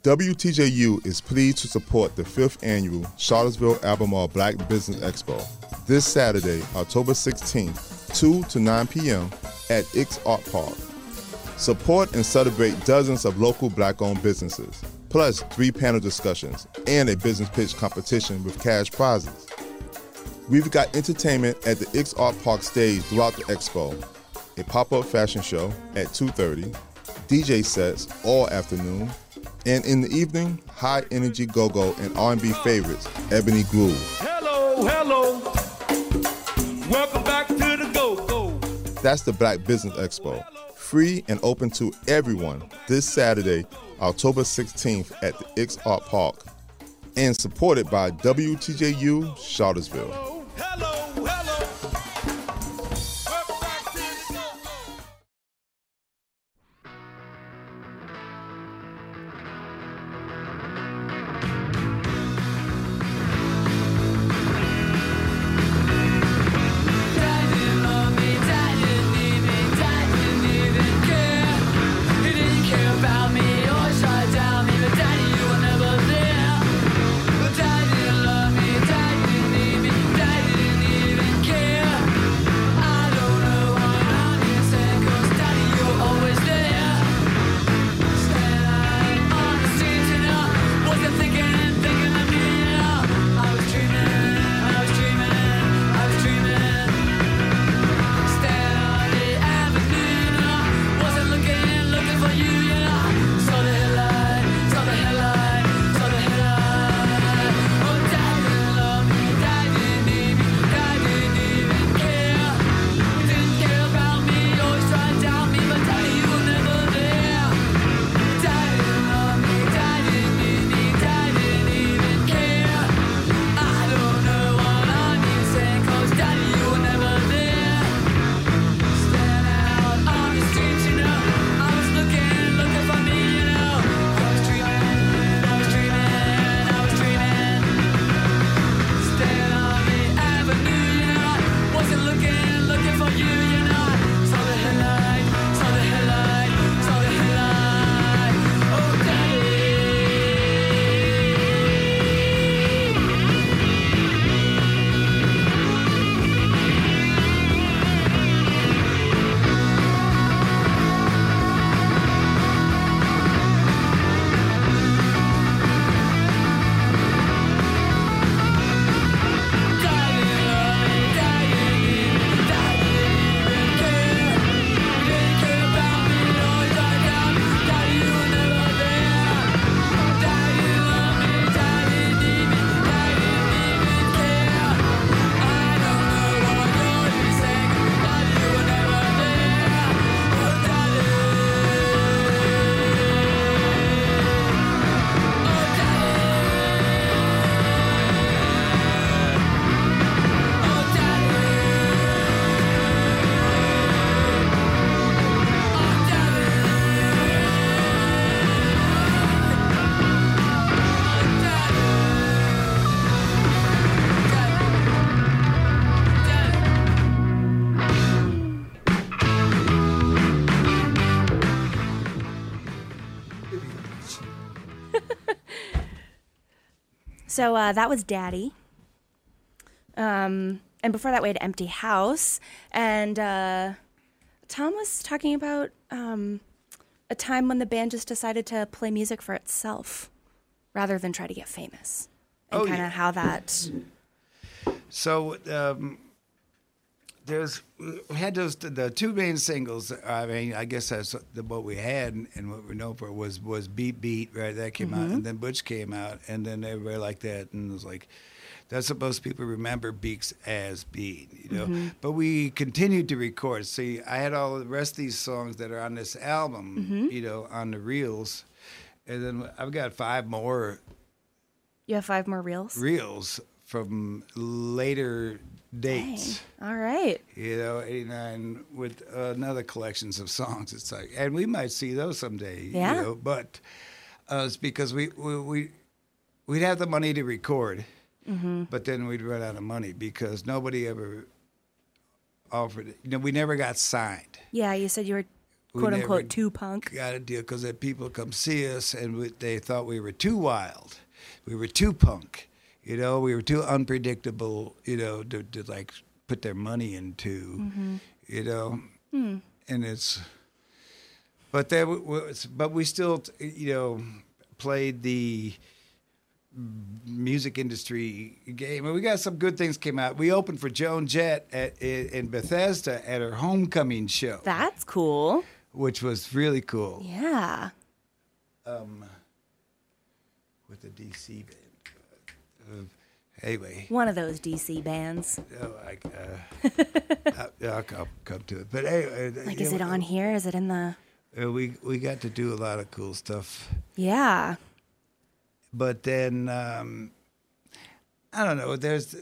S5: WTJU is pleased to support the fifth annual Charlottesville Albemarle Black Business Expo this Saturday, October 16th, 2 to 9 p.m. at Ix Art Park. Support and celebrate dozens of local black owned businesses, plus three panel discussions and a business pitch competition with cash prizes. We've got entertainment at the Ix Art Park stage throughout the expo, a pop-up fashion show at 2:30, DJ sets all afternoon, and in the evening, high energy go-go and R&B favorites, Ebony Groove.
S6: Hello, hello.
S3: Welcome back to the go-go.
S5: That's the Black Business Expo. Free and open to everyone this Saturday, October 16th at the Ix Art Park and supported by WTJU Charlottesville.
S3: Hello, hello.
S1: So uh, that was Daddy. Um, and before that, we had Empty House. And uh, Tom was talking about um, a time when the band just decided to play music for itself rather than try to get famous. And
S2: Oh,
S1: kind of
S2: yeah.
S1: how that.
S2: So um, there's we had those the two main singles. I mean, I guess that's the, what we had, and what we know for was was Beat Beat, right? That came out, mm-hmm. and then Butch came out, and then everybody liked that, and it was like. That's what most people remember Beex as Beat, you know. Mm-hmm. But we continued to record. See, I had all the rest of these songs that are on this album, mm-hmm. you know, on the reels, and then I've got five more
S1: You have five more reels?
S2: reels from later dates.
S1: All right.
S2: You know, 89 with another collections of songs. It's like, and we might see those someday.
S1: Yeah.
S2: You know, but uh, it's because we, we, we, we'd have the money to record,
S1: Mm-hmm.
S2: but then we'd run out of money because nobody ever offered it. You know, we never got signed.
S1: Yeah, you said you were quote
S2: never
S1: unquote too punk.
S2: Got a deal because that people come see us and we, they thought we were too wild, we were too punk, you know, we were too unpredictable, you know, to, to like put their money into,
S1: Mm-hmm.
S2: you know,
S1: Hmm.
S2: and it's, but there was, but we still, you know, played the music industry game, and we got some good things came out. We opened for Joan Jett at, in in Bethesda at her homecoming show,
S1: That's cool.
S2: which was really cool.
S1: Yeah.
S2: um, with the DC band. Uh, Anyway,
S1: One of those DC bands.
S2: oh, I, uh, (laughs) I'll, I'll come, come to it. But anyway,
S1: Like,
S2: you
S1: is it
S2: know,
S1: on here? Is it in the?
S2: uh, We we got to do a lot of cool stuff.
S1: Yeah.
S2: but then um, I don't know. There's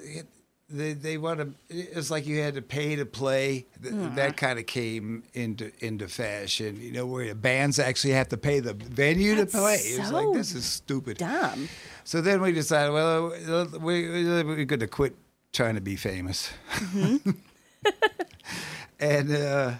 S2: they they want to. It's like you had to pay to play. Th- That kind of came into into fashion. You know, where bands actually have to pay the venue
S1: That's
S2: to play. It's
S1: so
S2: like this is stupid.
S1: Dumb.
S2: So then we decided, well, uh, we we're going to quit trying to be famous. (laughs) and uh,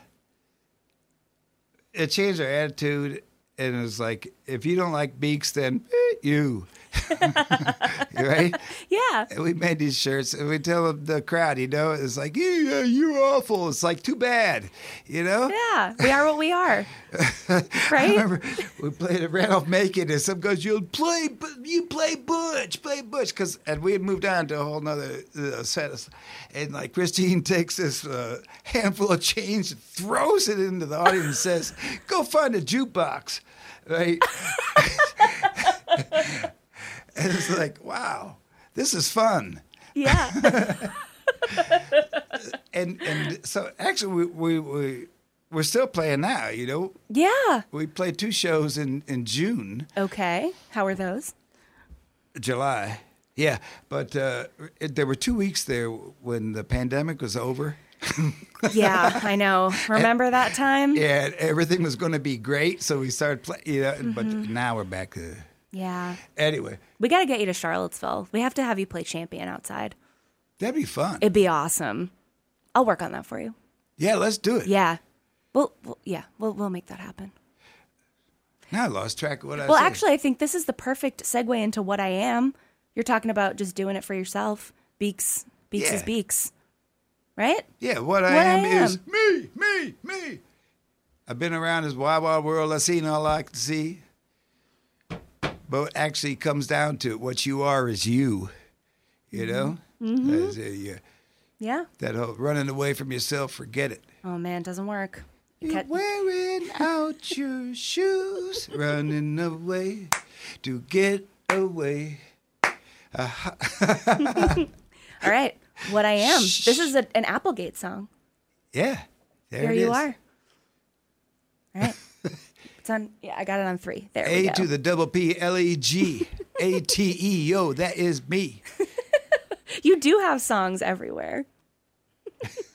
S2: it changed our attitude. And it was like, if you don't like Beex, then eh, you. (laughs) right?
S1: Yeah.
S2: And we made these shirts and we tell the crowd, you know, it's like, yeah, you're awful. It's like, too bad, you know?
S1: Yeah. We are what we are. (laughs)
S2: I
S1: Right?
S2: remember we played at Randolph Macon, and some goes, "You'll play, you play Butch, play Butch," because and we had moved on to a whole nother uh, set, of, and like Christine (laughs) takes this uh, handful of change, throws it into the audience, and says, "Go find a jukebox," right? (laughs) and it's like, wow, this is fun.
S1: Yeah. (laughs)
S2: And and so actually, we we. we we're still playing now, you know.
S1: yeah.
S2: We played two shows in, in June.
S1: Okay. How are those?
S2: July. Yeah, but uh, it, there were two weeks there when the pandemic was over. (laughs)
S1: Yeah, I know. Remember that time?
S2: Yeah, everything was going to be great, so we started playing. You know, but now we're back to
S1: Yeah.
S2: anyway.
S1: We got to get you to Charlottesville. We have to have you play champion outside.
S2: That'd be fun.
S1: It'd be awesome. I'll work on that for you.
S2: yeah, let's do it.
S1: Yeah. Well, well yeah, we'll we'll make that happen.
S2: Now I lost track of what I
S1: Well,
S2: said.
S1: actually, I think this is the perfect segue into what I am. You're talking about just doing it for yourself. Beex, Beex is Beex, right?
S2: yeah, what I
S1: What I
S2: am is me, me, me. I've been around this wild, wild world. I've seen all I can see. But actually comes down to what you are is you. You know?
S1: Mm-hmm.
S2: It, yeah.
S1: Yeah.
S2: That whole running away from yourself, forget it.
S1: Oh man, it doesn't work. You
S2: You're wearing (laughs) out your shoes, running away to get away. (laughs)
S1: All right, what I am. This is a, an Applegate song.
S2: Yeah, there
S1: Here
S2: it
S1: you
S2: is.
S1: are. All right. It's on. Yeah, I got it on three. There we
S2: A to the double P L E G A T E O. That is me. (laughs)
S1: You do have songs everywhere. (laughs)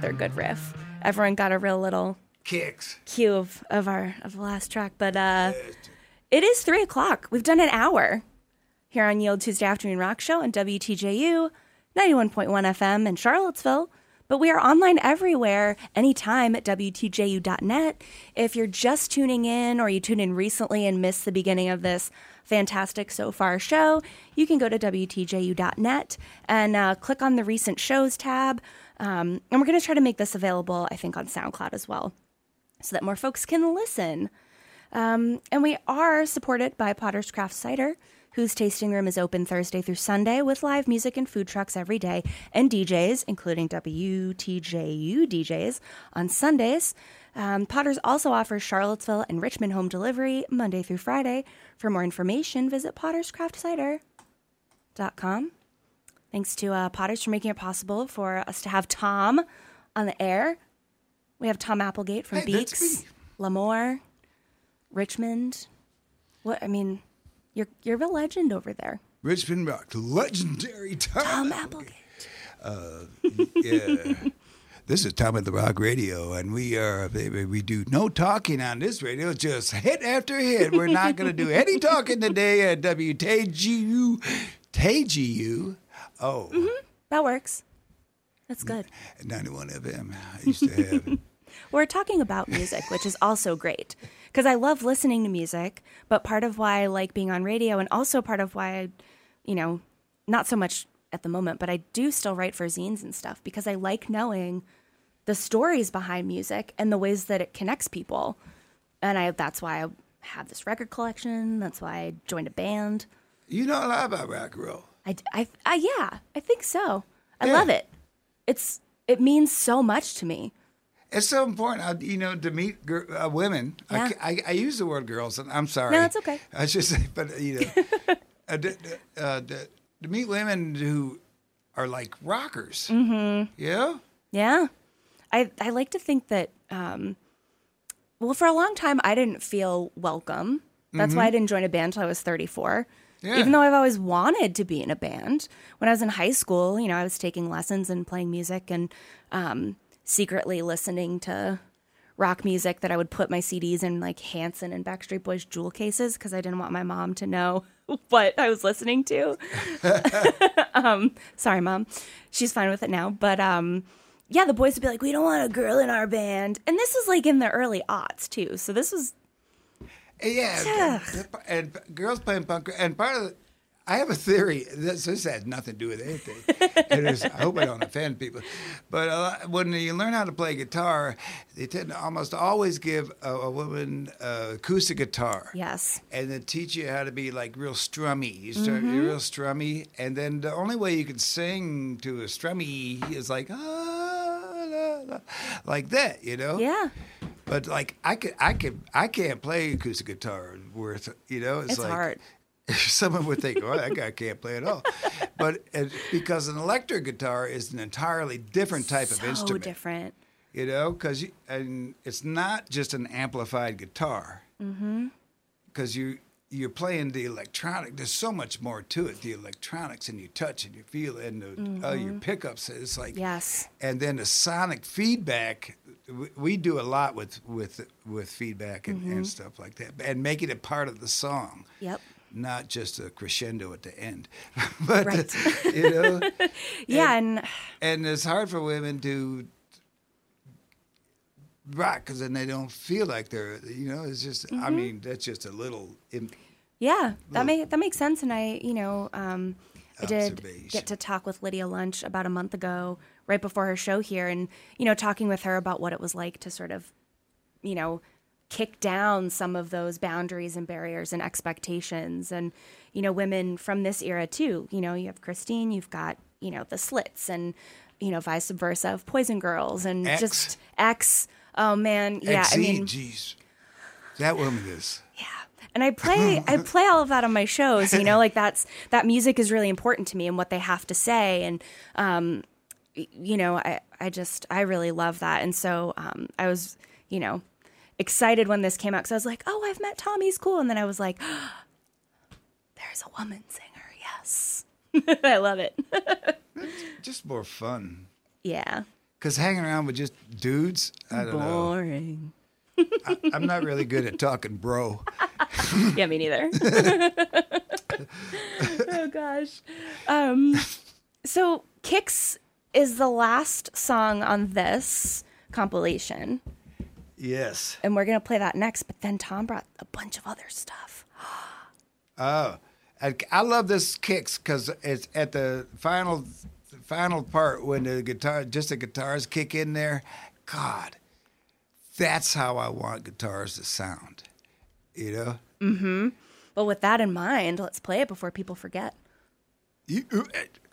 S1: another good riff. Everyone got a real little
S2: Kicks.
S1: cue of, of our of the last track, but uh, it is three o'clock. We've done an hour here on Ye Olde Tuesday Afternoon Rocke Show on WTJU, ninety one point one FM in Charlottesville. But we are online everywhere, anytime at WTJU.net. If you're just tuning in or you tuned in recently and missed the beginning of this fantastic so far show, you can go to WTJU.net and uh, click on the recent shows tab. Um, and we're going to try to make this available, I think, on SoundCloud as well so that more folks can listen. Um, and we are supported by Potter's Craft Cider, whose tasting room is open Thursday through Sunday with live music and food trucks every day, and DJs, including WTJU DJs, on Sundays. Um, Potter's also offers Charlottesville and Richmond home delivery Monday through Friday. For more information, visit potterscraftcider.com. Thanks to uh, Potters for making it possible for us to have Tom on the air. We have Tom Applegate from
S2: Hey,
S1: Beex,
S2: me.
S1: Lamore, Richmond. What I mean, you're you're a legend over there,
S2: Richmond Rock, legendary Tom.
S1: Tom Applegate.
S2: yeah. This is Tom of the Rock Radio, and we are we do no talking on this radio, just hit after hit. We're not going to do any talking today at WTJU, TGU. Oh, mm-hmm.
S1: That works. That's good.
S2: 91 FM. I used to have. (laughs)
S1: We're talking about music, which is also great because I love listening to music. But part of why I like being on radio, and also part of why I, you know, not so much at the moment, but I do still write for zines and stuff because I like knowing the stories behind music and the ways that it connects people. And I that's why I have this record collection. That's why I joined a band.
S2: You know a lot about rock and roll.
S1: I, I, I yeah, I think so. I
S2: Yeah.
S1: love it. It's it means so much to me.
S2: It's so important, uh, you know, to meet gir- uh, women. I
S1: Yeah.
S2: ca- I, I, use the word girls, and I'm sorry.
S1: No, it's okay. (laughs)
S2: I should say, but you know, (laughs) uh, to, uh, to, to meet women who are like rockers. Mm-hmm. Yeah.
S1: Yeah. I, I like to think that, um, well, for a long time, I didn't feel welcome. That's why I didn't join a band until I was 34.
S2: Yeah.
S1: Even though I've always wanted to be in a band. When I was in high school, you know, I was taking lessons and playing music and um, secretly listening to rock music that I would put my CDs in like Hanson and Backstreet Boys jewel cases because I didn't want my mom to know (laughs) what I was listening to. (laughs) um, sorry, mom. She's fine with it now. But um, yeah, the boys would be like, we don't want a girl in our band. And this is like in the early aughts too. So this was,
S2: Yeah,
S1: Yeah.
S2: and, and girls playing punk, and part of the, I have a theory. This, this has nothing to do with anything. (laughs) I hope I don't offend people, but a lot, when you learn how to play guitar, they tend to almost always give a, a woman uh, acoustic guitar.
S1: yes.
S2: And then teach you how to be like real strummy. You start
S1: Mm-hmm.
S2: you're real strummy, and then the only way you can sing to a strummy is like ah, la, la, like that, you know.
S1: Yeah.
S2: But like I could, I could, I can't play acoustic guitar worth. You know, it's,
S1: It's
S2: like
S1: hard. (laughs)
S2: someone would think, "Oh, that guy can't play at all," but it, because an electric guitar is an entirely different type
S1: so
S2: of instrument.
S1: So different.
S2: You know, because and it's not just an amplified guitar. Mm-hmm. Because you you're playing the electronic. There's so much more to it. The electronics and you touch and you feel and the, uh, your pickups. It's like
S1: Yes.
S2: and then the sonic feedback we, we do a lot with with with feedback and, and stuff like that and making it a part of the song
S1: Yep.
S2: not just a crescendo at the end (laughs) but
S1: Right.
S2: you know (laughs)
S1: Yeah. And
S2: and it's hard for women to rock because then they don't feel like they're you know it's just
S1: Mm-hmm.
S2: i mean that's just a little im-
S1: Yeah, that make that makes sense. And I, you know, um, I did get to talk with Lydia Lunch about a month ago, right before her show here, and you know, talking with her about what it was like to sort of, you know, kick down some of those boundaries and barriers and expectations, and you know, women from this era too. You know, you have Christine, you've got you know the Slits, and you know, Vi Subversa of Poison Girls, and
S2: X.
S1: just X. Oh man, yeah.
S2: XZ,
S1: I mean,
S2: geez that woman is Yeah
S1: and I play I (laughs) play all of that on my shows. You know, like that's that music is really important to me and what they have to say. And um, you know, I I just I really love that. And so um, I was you know excited when this came out because I was like, oh, I've met Tommy's cool. And then I was like, (gasps) there's a woman singer. Yes, (laughs) I love it. (laughs)
S2: just more fun
S1: Yeah.
S2: Because hanging around with just dudes, I don't know.
S1: Boring.
S2: I'm not really good at talking, bro. (laughs)
S1: Yeah, me neither. (laughs) oh gosh. Um, so Kicks is the last song on this compilation,
S2: Yes.
S1: and we're gonna play that next. But then Tom brought a bunch of other stuff.
S2: Oh, I, I love this kicks because it's at the final, final part when the guitar, just the guitars kick in there. God, that's how I want guitars to sound. You know, Mm-hmm.
S1: Well, with that in mind, let's play it before people forget.
S2: because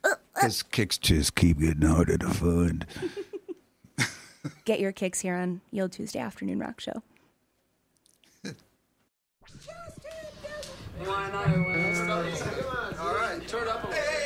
S2: uh, uh, uh. kicks just keep getting harder to find. (laughs)
S1: Get your kicks here on Ye Olde Tuesday Afternoon Rocke Show. (laughs)
S3: Thought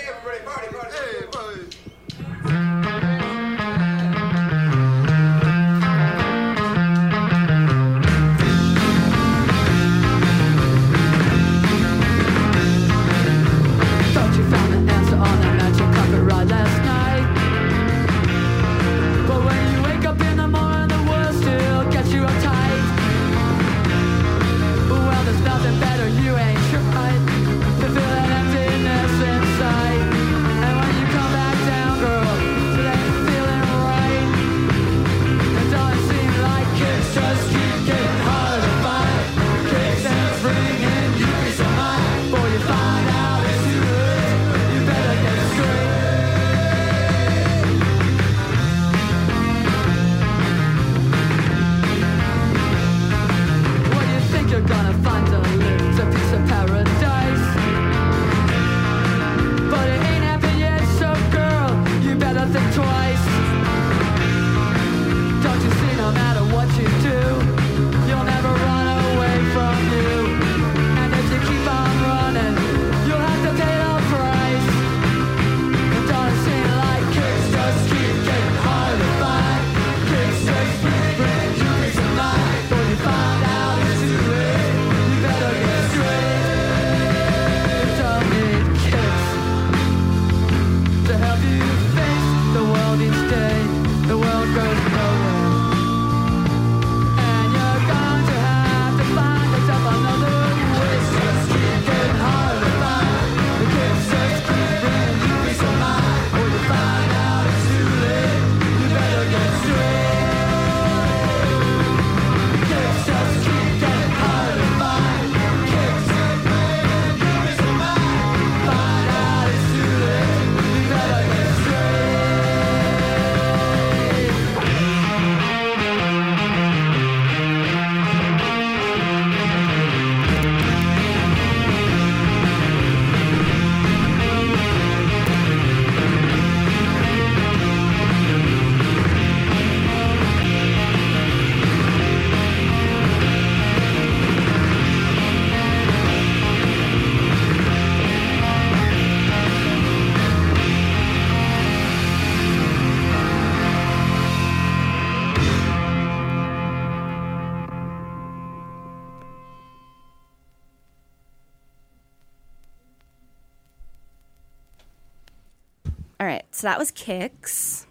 S3: so
S1: that was Kicks.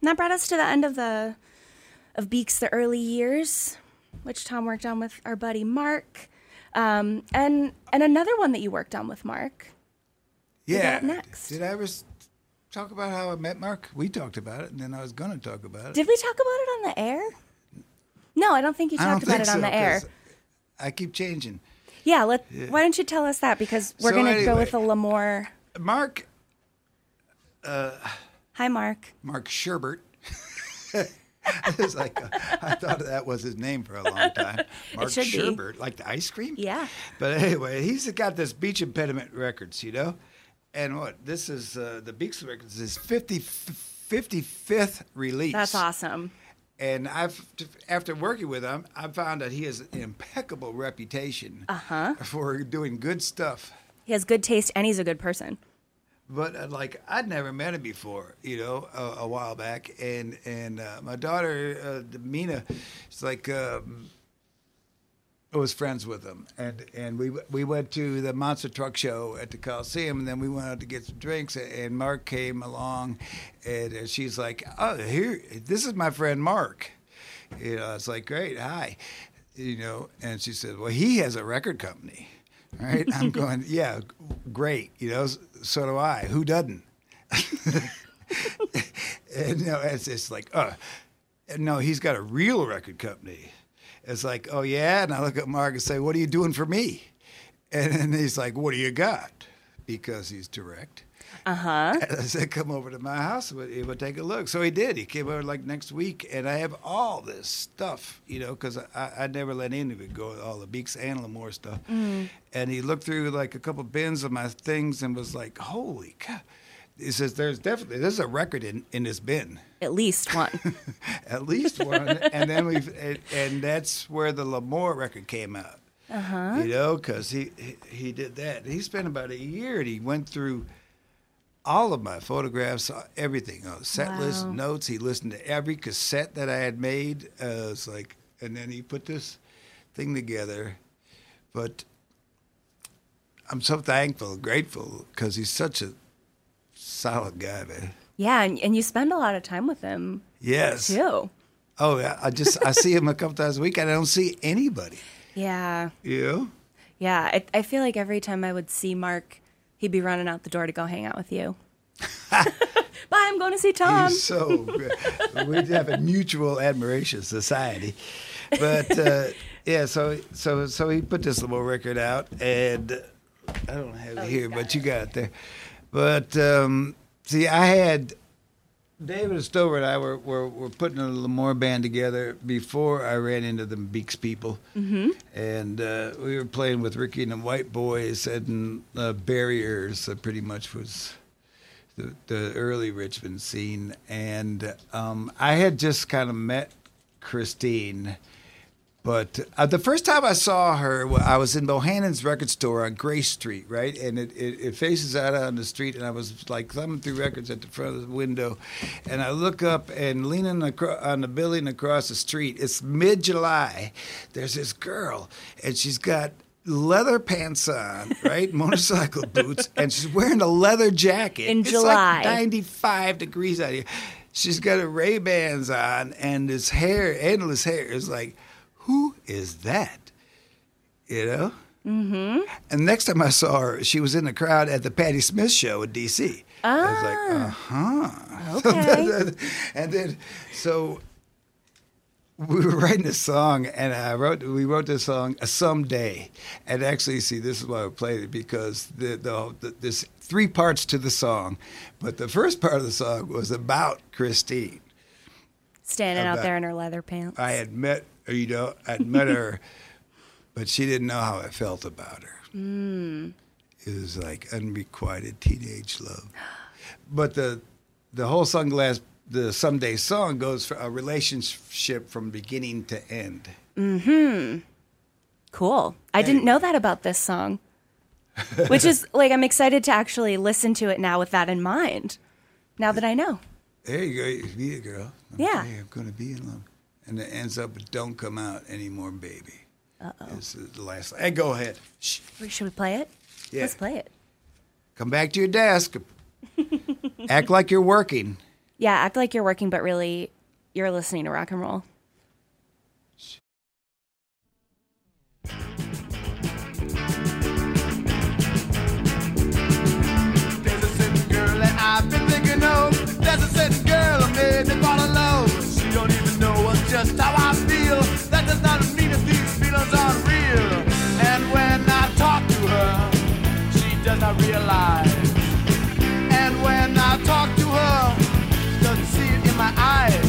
S1: And that brought us to the end of the of Beex the early years, which Tom worked on with our buddy Mark. Um, and and another one that you worked on with Mark.
S2: Yeah.
S1: next?
S2: Did I ever talk about how I met Mark? We talked about it, and then I was going to talk about it.
S1: Did we talk about it on the air? No, I don't think you talked about it on
S2: so,
S1: the air.
S2: I keep changing.
S1: Yeah, let why don't you tell us that because we're
S2: So
S1: gonna go with a Lamore.
S2: Mark
S1: Hi, Mark.
S2: Mark Sherbert. (laughs) it's like uh, I thought that was his name for a long time. (laughs) Mark
S1: should be.
S2: Sherbert, like the ice cream.
S1: Yeah.
S2: But anyway, he's got this Beach Impediment Records, you know, and what this is uh, the Beach Records is 50, 55th release.
S1: That's awesome.
S2: And I've after working with him, I found that he has an impeccable reputation
S1: Uh-huh.
S2: for doing good stuff.
S1: He has good taste and he's a good person.
S2: But uh, like I'd never met him before, you know, a, a while back, and and uh, my daughter uh, Mina, it's like um, was friends with him, and and we we went to the monster truck show at the Coliseum, and then we went out to get some drinks, and Mark came along, and uh, she's like, "Oh, here, this is my friend Mark." You know, it's like, "Great, hi," you know, and she said, "Well, he has a record company." Right? I'm (laughs) going, "Yeah, great." You know, so do I. Who doesn't? (laughs) and you know, it's it's like, uh, no, he's got a real record company. It's like, oh yeah, and I look at Mark and say, what are you doing for me? And then he's like, what do you got? Because he's direct.
S1: Uh huh.
S2: I said, come over to my house. He would take a look. So he did. He came over like next week, and I have all this stuff, you know, because I, I never let any of it go, all the Beex and Lamore stuff. And he looked through like a couple bins of my things and was like, holy cow. He says, there's definitely, there's a record in, in this bin.
S1: At least one. (laughs)
S2: At least one. and then we've, and, and that's where the Lamore record came out. Uh-huh. You know, because he, he he did that. He spent about a year and he went through all of my photographs, everything, uh, set list, notes. He listened to every cassette that I had made. Uh, it's like, and then he put this thing together. But I'm so thankful, grateful, because he's such a solid guy, man.
S1: yeah, and, and you spend a lot of time with him
S2: Yes.
S1: too.
S2: Oh, yeah. I just I see him a couple times a week, and I don't see anybody.
S1: Yeah.
S2: You know?
S1: Yeah. I, I feel like every time I would see Mark, he'd be running out the door to go hang out with you. (laughs) Bye, I'm going to see Tom.
S2: He's so good. we have a mutual admiration society. But uh, yeah, so so so he put this little record out, and I don't have it here, but you got it there. But um, see, I had David Stover and I were, were, were putting a Lamore band together before I ran into the Beex people. Mm-hmm. And uh, we were playing with Ricky and the White Boys and uh, Barriers, uh, pretty much was the, the early Richmond scene. And um, I had just kind of met Christine. But uh, the first time I saw her, well, I was in Bohannon's record store on Grace Street, right? And it, it, it faces out on the street, and I was like thumbing through records at the front of the window. And I look up, and leaning acro- on the building across the street, it's mid July. There's this girl, and she's got leather pants on, right? (laughs) Motorcycle boots, and she's wearing a leather jacket.
S1: In
S2: it's
S1: July.
S2: Like 95 degrees out here. She's got her Ray Bans on, and this hair, endless hair, is like, who is that? You know? Mm-hmm. And next time I saw her, she was in the crowd at the Patti Smith show in D.C. I was like, uh huh. (laughs)
S1: Okay.
S2: and then, so we were writing a song, and I wrote. We wrote this song, "A Someday," and actually, see, this is why I played it because the, the, the there's three parts to the song, but the first part of the song was about Christine.
S1: Standing out there in her leather pants.
S2: I had met, you know, I'd met her, (laughs) but she didn't know how I felt about her. Mm. It was like unrequited teenage love. (gasps) But the the whole sunglass, the someday song goes for a relationship from beginning to end. Hmm.
S1: Cool. I didn't know that about this song. Which is (laughs) like I'm excited to actually listen to it now with that in mind. Now that I know.
S2: There you go, you be a girl.
S1: Yeah.
S2: I'm gonna be in love, and it ends up with "Don't come out anymore, baby." Uh oh. This is the last. Hey, go ahead. Shh.
S1: Should we play it?
S2: Yeah.
S1: Let's play it.
S2: Come back to your desk. (laughs) Act like you're working.
S1: Yeah, act like you're working, but really you're listening to rock and roll.
S7: There's a certain girl that I've been thinking of. There's a certain girl who made me fall in love. She don't even know just how I feel. That does not mean that these feelings aren't real. And when I talk to her, she does not realize. And when I talk to her, she doesn't see it in my eyes.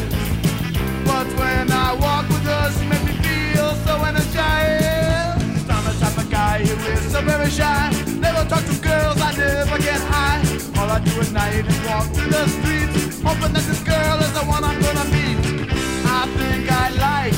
S7: But when I walk with her, she makes me feel so energized. I'm the type of guy who is so very shy. Never talk to girls, I never get high. All I do at night is walk through the streets, hoping that this girl is the one I'm gonna meet. Think I like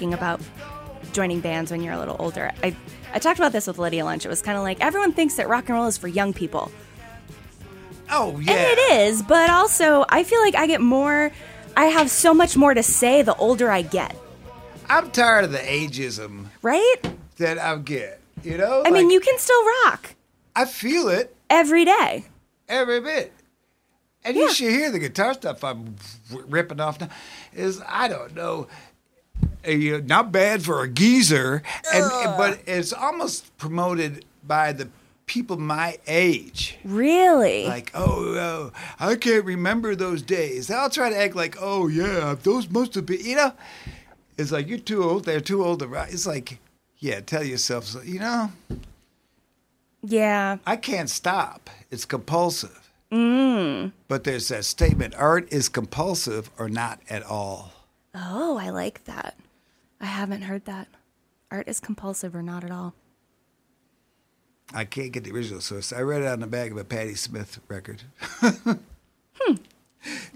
S1: talking about joining bands when you're a little older. I I talked about this with Lydia Lunch. It was kind of like everyone thinks that rock and roll is for young people.
S2: Oh yeah.
S1: And it is, but also I feel like I get more I have so much more to say the older I get,
S2: I'm tired of the ageism
S1: right?
S2: that I get. You know.
S1: I mean, you can still rock
S2: I feel it
S1: every day.
S2: every bit. And
S1: Yeah.
S2: you should hear the guitar stuff I'm ripping off now. Is I don't know, know, not bad for a geezer, and but it's almost promoted by the people my age.
S1: Really?
S2: Like, oh, oh, I can't remember those days. I'll try to act like, oh yeah, those must have been. You know, it's like you're too old. They're too old to write. It's like, yeah, tell yourself, so- you know,
S1: yeah.
S2: I can't stop. It's compulsive. Mm. But there's that statement: art is compulsive or not at all.
S1: Oh, I like that. I haven't heard that. Art is compulsive or not at all.
S2: I can't get the original source. I read it on the back of a Patti Smith record. (laughs)
S1: I,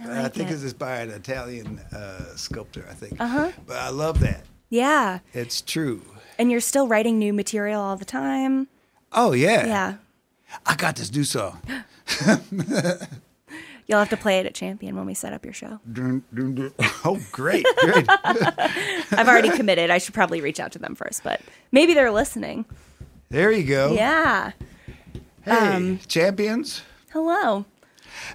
S2: I
S1: like
S2: think
S1: it.
S2: it's by an Italian uh, sculptor. I think. Uh-huh. But I love that.
S1: Yeah.
S2: It's true.
S1: And you're still writing new material all the time.
S2: Oh yeah.
S1: Yeah.
S2: I got this new song. (gasps) (laughs)
S1: You'll have to play it at Champion when we set up your show.
S2: Dun, dun, dun. Oh, great, great. (laughs)
S1: I've already committed. I should probably reach out to them first, but maybe they're listening.
S2: There you go.
S1: Yeah.
S2: Hey, um, champions.
S1: Hello.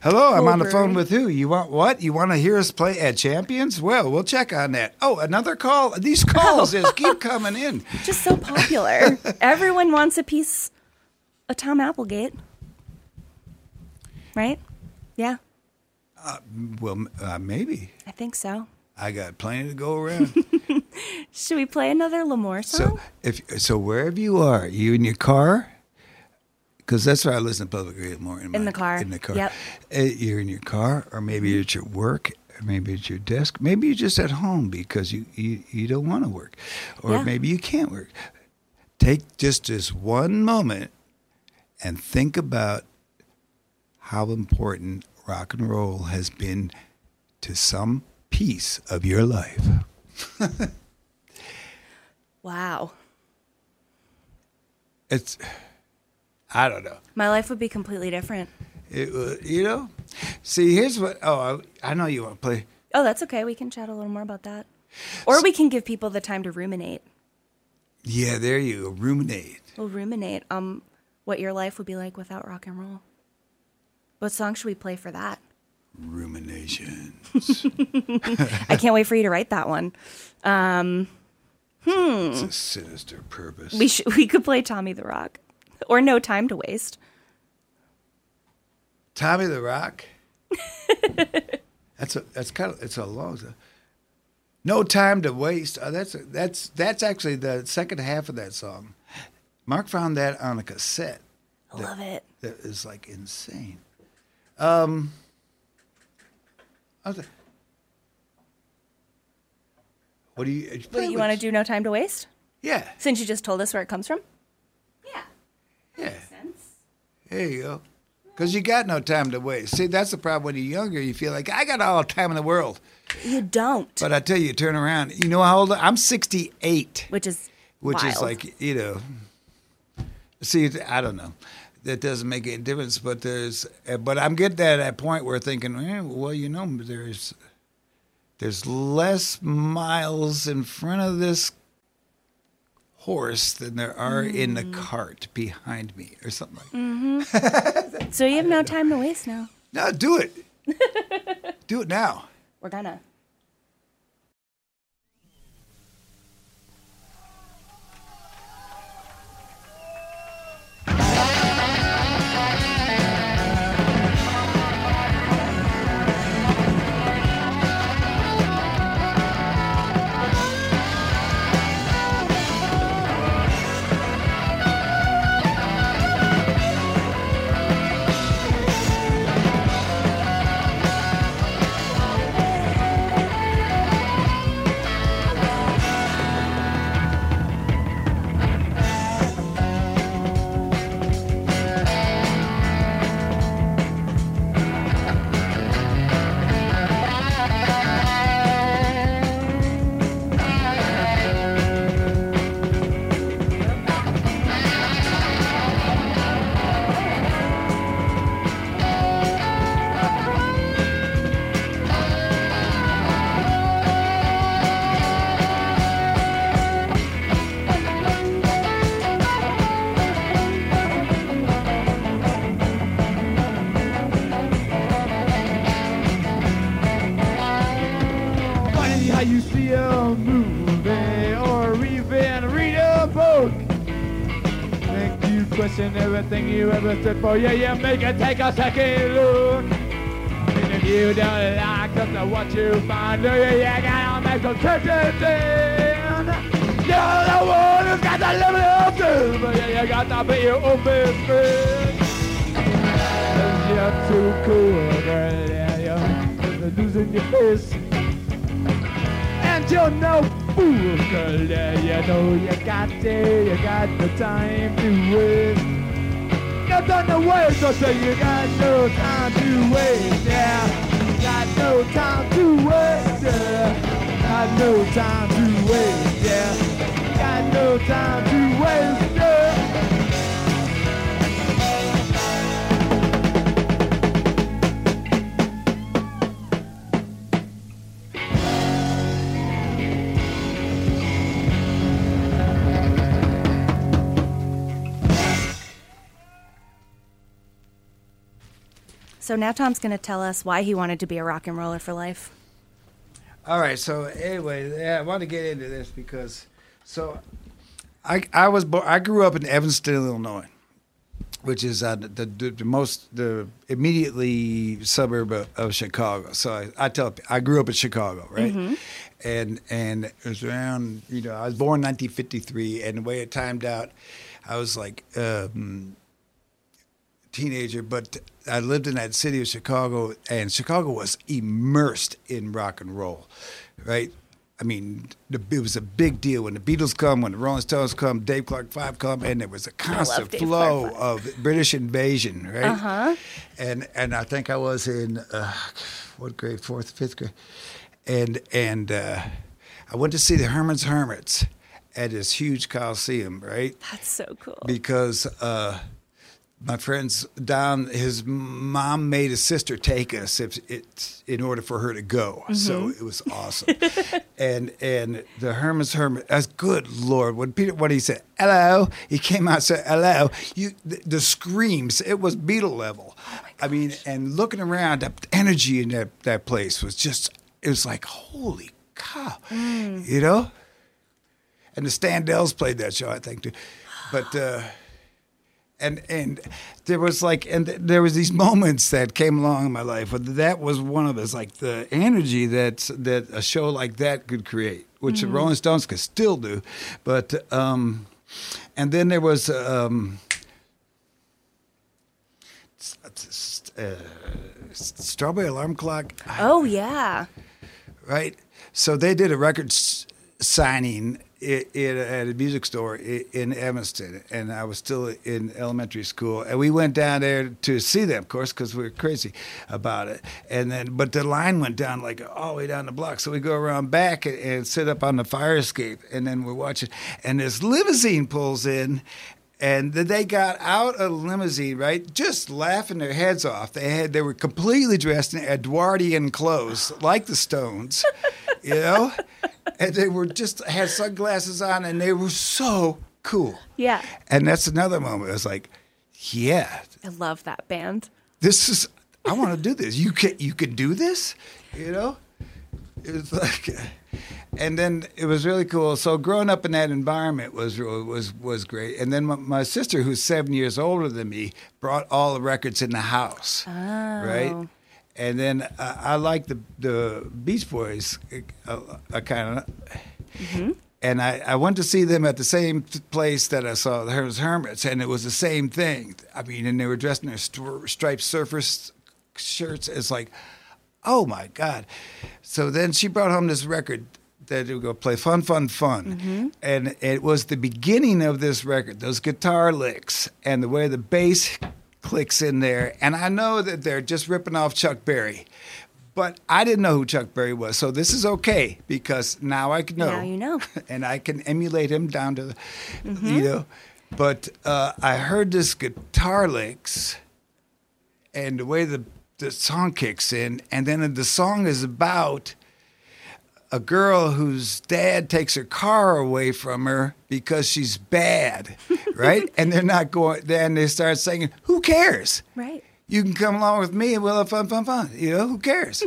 S2: Hello, I'm on the phone with who? You want what? You want to hear us play at Champions? Well, we'll check on that. Oh, another call. These oh. calls just keep coming in. (laughs)
S1: Just so popular. Everyone wants a piece of Tom Applegate. Right? Yeah,
S2: Well, uh, maybe.
S1: I think so.
S2: I got plenty to go around. (laughs)
S1: Should we play another Lamore song?
S2: so, if so, wherever you are, you in your car, because that's why I listen to public radio more. In,
S1: In the car.
S2: In the car.
S1: Yep.
S2: Uh, You're in your car, or maybe you're at your work, or maybe at your desk. Maybe you're just at home because you you, you don't want to work, or
S1: Yeah.
S2: maybe you can't work. Take just this one moment and think about how important rock and roll has been to some piece of your life. (laughs)
S1: wow.
S2: It's, I don't know.
S1: My life would be completely different.
S2: It, wa- you know, see, here's what. Oh, I, I know you want to play.
S1: Oh, that's okay. We can chat a little more about that. Or we can give people the time to ruminate.
S2: Yeah, there you go. Ruminate.
S1: We'll ruminate um what your life would be like without rock and roll. What song should we play for that?
S2: Ruminations. (laughs)
S1: I can't wait for you to write that one.
S2: It's a sinister purpose.
S1: We should we could play Tommy the Rock. Or No Time to Waste.
S2: Tommy the Rock. that's a. That's kind of. It's a long. No time to waste. Uh, that's that's that's actually the second half of that song. Mark found that on a cassette.
S1: I love it.
S2: that is like insane. Um, I was like, what do you?
S1: What, you want to do No Time to Waste?
S2: Yeah,
S1: Since you just told us where it comes from? Yeah.
S2: yeah. There you go. Because you got no time to waste. See, that's the problem when you're younger. You feel like I got all the time in the world.
S1: You don't.
S2: But I tell you, turn around. You know how old I- I'm? 68,
S1: which is
S2: which is like you know. See, I don't know. That doesn't make any difference. But there's, but I'm getting at that point where I'm thinking, eh, well, you know, there's, there's less miles in front of this horse than there are in the cart behind me, or something like. that. (laughs)
S1: So you have no time to waste now.
S2: No, do it. (laughs) do it now.
S1: We're gonna.
S8: Everything you ever stood for. Yeah, you make it take a second look. And if you don't like to what you find, do you, you gotta make some changes in. You're the one who's got the live it up to, but oh, yeah, you got to be your own best friend. Cause you're too cool, girl, yeah, you're losing your face. And you're no fool, girl, yeah, you know you got to, you got no time to waste. Nothing to waste, I say you got no time to waste, yeah. Got no time to waste, yeah. Got no time to waste, yeah. Got no time to waste,
S1: So now Tom's going to tell us why he wanted to be a rock and roller for life.
S2: All right. So anyway, yeah, I want to get into this because so I I was born, I grew up in Evanston, Illinois, which is uh, the, the the most the immediately suburb of, of Chicago. So I, I tell I grew up in Chicago, right? And and it was around you know I was born in 1953, and the way it timed out, I was like. Um, teenager, but I lived in that city of Chicago, and Chicago was immersed in rock and roll, right? I mean, the, it was a big deal when the Beatles come, when the Rolling Stones come, Dave Clark Five come, and there was a constant flow
S1: Clark
S2: of British invasion, right?
S1: Uh-huh.
S2: And and I think I was in uh, what grade, fourth, fifth grade, and and uh, I went to see the Herman's Hermits at this huge coliseum, right?
S1: That's so cool.
S2: because uh, my friends down, his mom made his sister take us if it in order for her to go. So it was awesome. (laughs) and and the Herman's Hermit, that's good Lord. When Peter, when he said hello, he came out and said hello. You the, the screams, it was Beatle level. I mean, and looking around, the energy in that that place was just, it was like holy cow, you know. And the Standells played that show, I think, too. But. Uh, and and there was like and th- there was these moments that came along in my life but that was one of us like the energy that that a show like that could create which the rolling stones could still do but um and then there was um uh, strawberry alarm clock
S1: oh, yeah.
S2: right? So they did a record s- signing i i at a music store in Evanston, and I was still in elementary school. And we went down there to see them, of course, because we were crazy about it. And then, but the line went down like all the way down the block. So we go around back and, and sit up on the fire escape, and then we're watching. And this limousine pulls in. And they got out of limousine, right? Just laughing their heads off. They had they were completely dressed in Edwardian clothes, like the Stones, (laughs) (laughs) you know, and they were just had sunglasses on, and they were so cool.
S1: Yeah.
S2: And that's another moment. I was like, yeah,
S1: I love that band.
S2: this is. I want to do this. You can you can do this, you know. It was like, and then it was really cool. So growing up in that environment was was was great. And then my, my sister, who's seven years older than me, brought all the records in the house, oh. right? And then uh, I like the the Beach Boys, uh, I kind of. And I, I went to see them at the same place that I saw the Herman's Hermits, and it was the same thing. I mean, and they were dressed in their stri- striped surfers shirts. It's like, oh my God. So then she brought home this record that would go play Fun, Fun, Fun. And it was the beginning of this record, those guitar licks and the way the bass clicks in there. And I know that they're just ripping off Chuck Berry. But I didn't know who Chuck Berry was, so this is okay because now I can know.
S1: Now you know. (laughs)
S2: and I can emulate him down to, the, you know. But uh, I heard this guitar licks, and the way the the song kicks in, and then the song is about a girl whose dad takes her car away from her because she's bad, (laughs) right? and they're not going. Then they start saying, "Who cares?
S1: Right.
S2: You can come along with me, and we'll have fun, fun, fun." You know, who cares?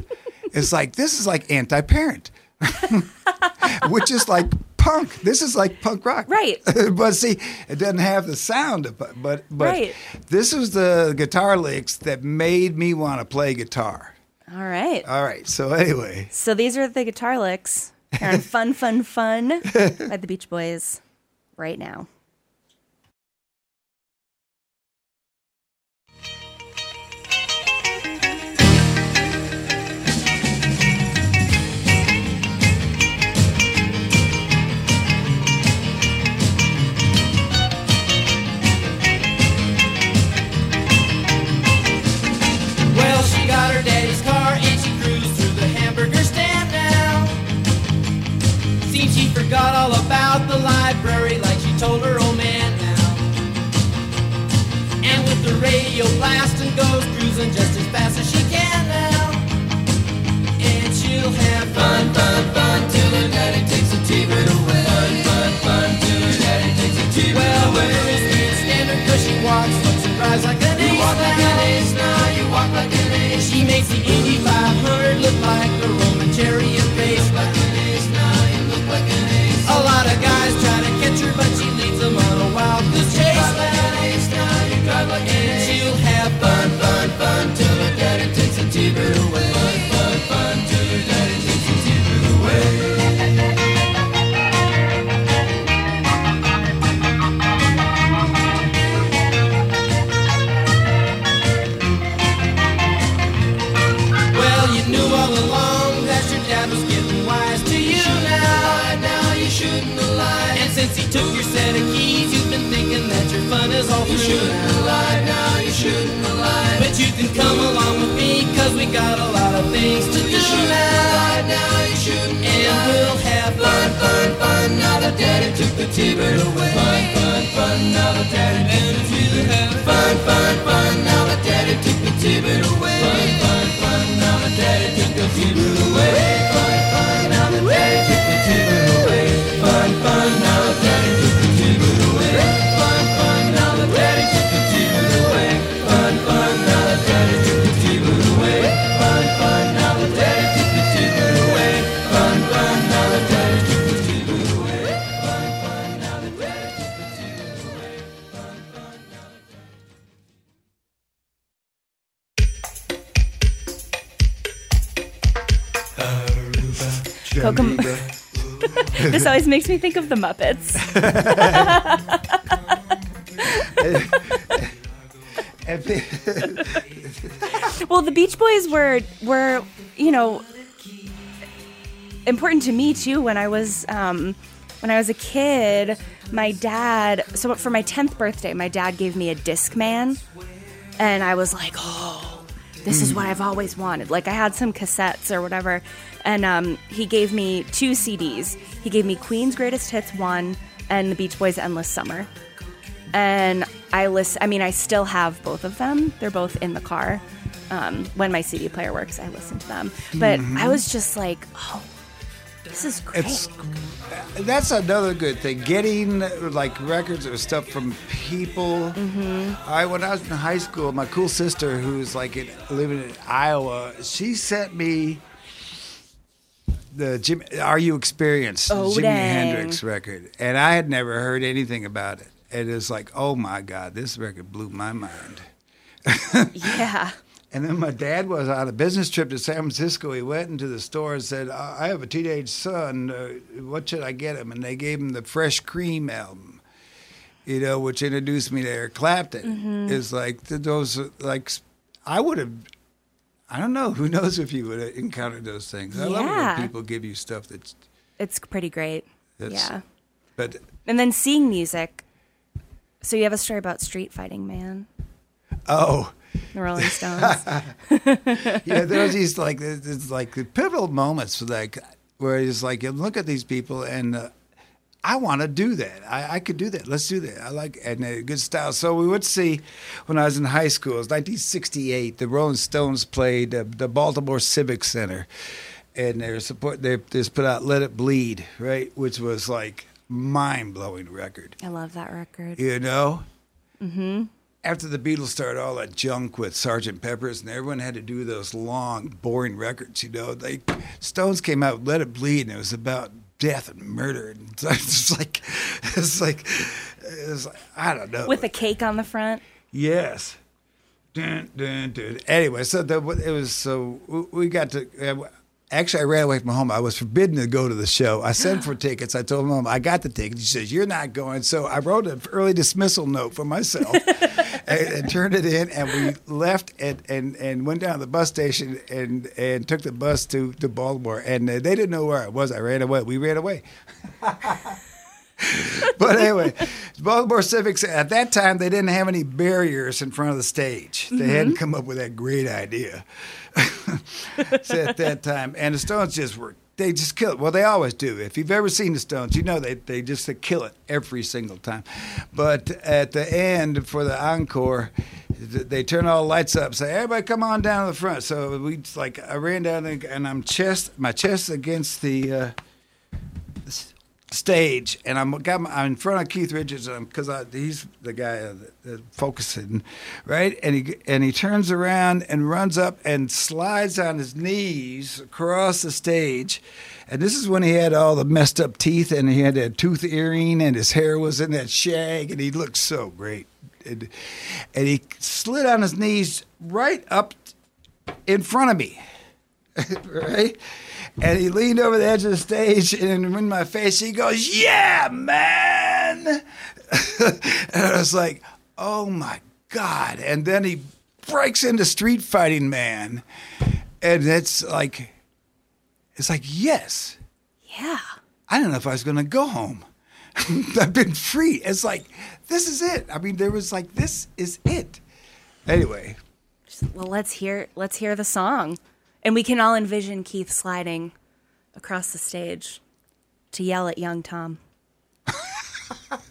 S2: it's like this is like anti-parent. (laughs) which is like punk. This is like punk rock,
S1: Right. (laughs)
S2: but see, it doesn't have the sound of but but
S1: Right.
S2: this was the guitar licks that made me want to play guitar.
S1: All right.
S2: All right, so anyway,
S1: So these are the guitar licks on (laughs) Fun, Fun, Fun by the Beach Boys right now.
S9: Forgot all about the library like she told her old man now. And with the radio blasting goes cruising just as fast as she can now. And she'll have fun, fun, fun till her daddy takes the T-bird away. Fun, fun, fun till her daddy takes the T-bird well, away. Well, the girls can't stand her 'cause she walks, looks and cries like an ace. You walk like an ace now, you walk like an ace. She makes the away. Fun, fun, fun. That daddy (laughs)
S1: This always makes me think of the Muppets. (laughs) Well, the Beach Boys were were you know important to me too when I was um, when I was a kid. My dad, so for my tenth birthday, my dad gave me a Discman, and I was like, oh, this is what I've always wanted. Like I had some cassettes or whatever, and um, he gave me two CDs. He gave me Queen's Greatest Hits one and the Beach Boys' Endless Summer and I list. I mean, I still have both of them. They're both in the car. Um, when my CD player works, I listen to them. But I was just like, oh, this is great.
S2: it's that's another good thing. Getting like records or stuff from people. Mm-hmm. I when I was in high school, my cool sister, who's like in, living in Iowa, she sent me the Jim Are You Experienced
S1: Oh,
S2: Jimi. Hendrix record, and I had never heard anything about it. And it's like, oh my god, this record blew my mind. (laughs)
S1: yeah.
S2: And then my dad was on a business trip to San Francisco. He went into the store and said, "I have a teenage son. Uh, what should I get him?" And they gave him the Fresh Cream album, you know, which introduced me to Eric Clapton. It's like those, like I would have. I don't know. (laughs) Who knows if you would have encountered those things? I love it when people give you stuff that's.
S1: It's pretty great. yeah.
S2: But
S1: And then seeing music. So you have a story about Street Fighting Man,
S2: oh.
S1: The Rolling (laughs) Stones. (laughs)
S2: yeah, there's these like it's like the pivotal moments like where it's like you look at these people and uh, I want to do that. I, I could do that. Let's do that. I like and uh, good style. So we would see when I was in high school. It was 1968. The Rolling Stones played uh, the Baltimore Civic Center, and they're support. They just put out "Let It Bleed," right, which was like mind blowing record.
S1: I love that record.
S2: You know. Mm-hmm. After the Beatles started all that junk with Sergeant Pepper's, and everyone had to do those long, boring records, you know, they Stones came out, Let It Bleed, and it was about death and murder, and (laughs) it's like, it's like, it's like I don't know.
S10: With a cake on the front.
S2: Yes. Dun, dun, dun. Anyway, so the, it was so we- we got to. Uh, actually, I ran away from home. I was forbidden to go to the show. I sent (gasps) for tickets. I told mom I got the tickets. She says you're not going. So I wrote an early dismissal note for myself (laughs) and, turned it in. And we left and, and, and went down to the bus station and and took the bus to to Baltimore. And uh, they didn't know where I was. I ran away. We ran away. (laughs) but anyway, Baltimore Civics at that time they didn't have any barriers in front of the stage. They hadn't come up with that great idea (laughs) at that time, and the Stones just were. They just kill it. Well, they always do. If you've ever seen the Stones, you know they, they just they kill it every single time. But at the end, for the encore, they turn all the lights up. Say, everybody, come on down to the front. So we like I ran down and, and I'm chest my chest against the. Uh, stage, and I'm got my, I'm in front of Keith Richards because he's the guy uh, that, focusing, right? And he and he turns around and runs up and slides on his knees across the stage. And this is when he had all the messed up teeth, and he had that tooth earring, and his hair was in that shag, and he looked so great. And, and he slid on his knees right up in front of me, (laughs) right? And he leaned over the edge of the stage and in my face, he goes, Yeah, man. (laughs) and I was like, Oh my God. And then he breaks into Street Fighting Man. And it's like, it's like, yes.
S10: Yeah.
S2: I don't know if I was going to go home. (laughs) I've been free. It's like, this is it. I mean, there was like, this is it. Anyway,
S10: Well, let's hear let's hear the song, and we can all envision Keith sliding across the stage to yell at young Tom. (laughs)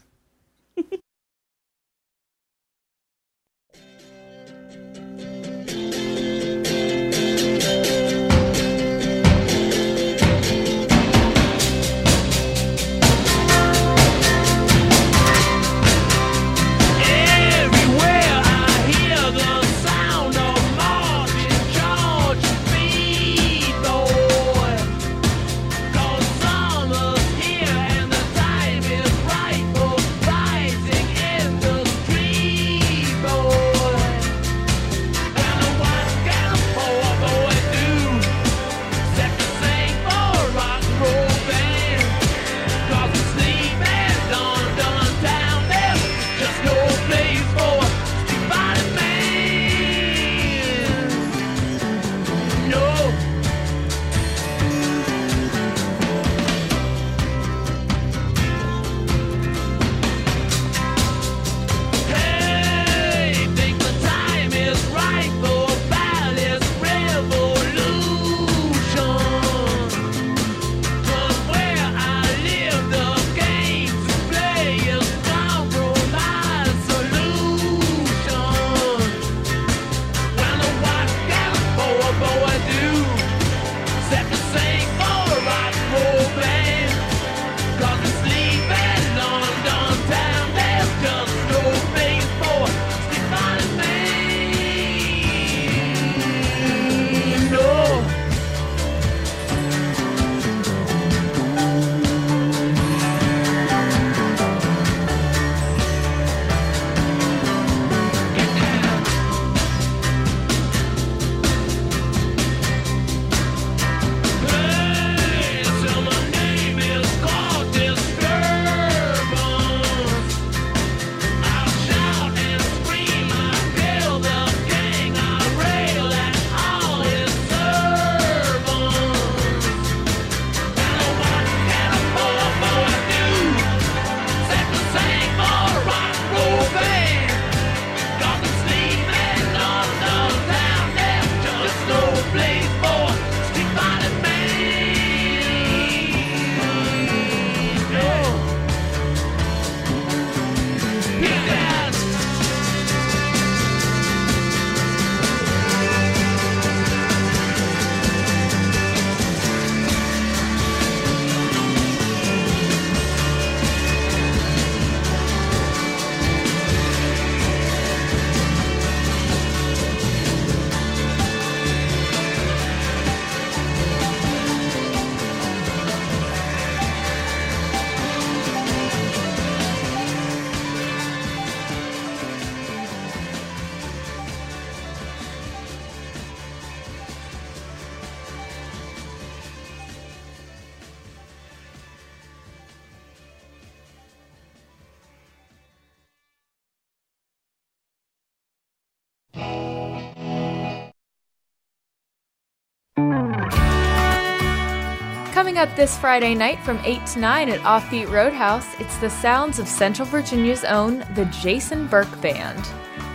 S4: Coming up this Friday night from 8 to 9 at Offbeat Roadhouse, it's the sounds of Central Virginia's own, the Jason Burke Band.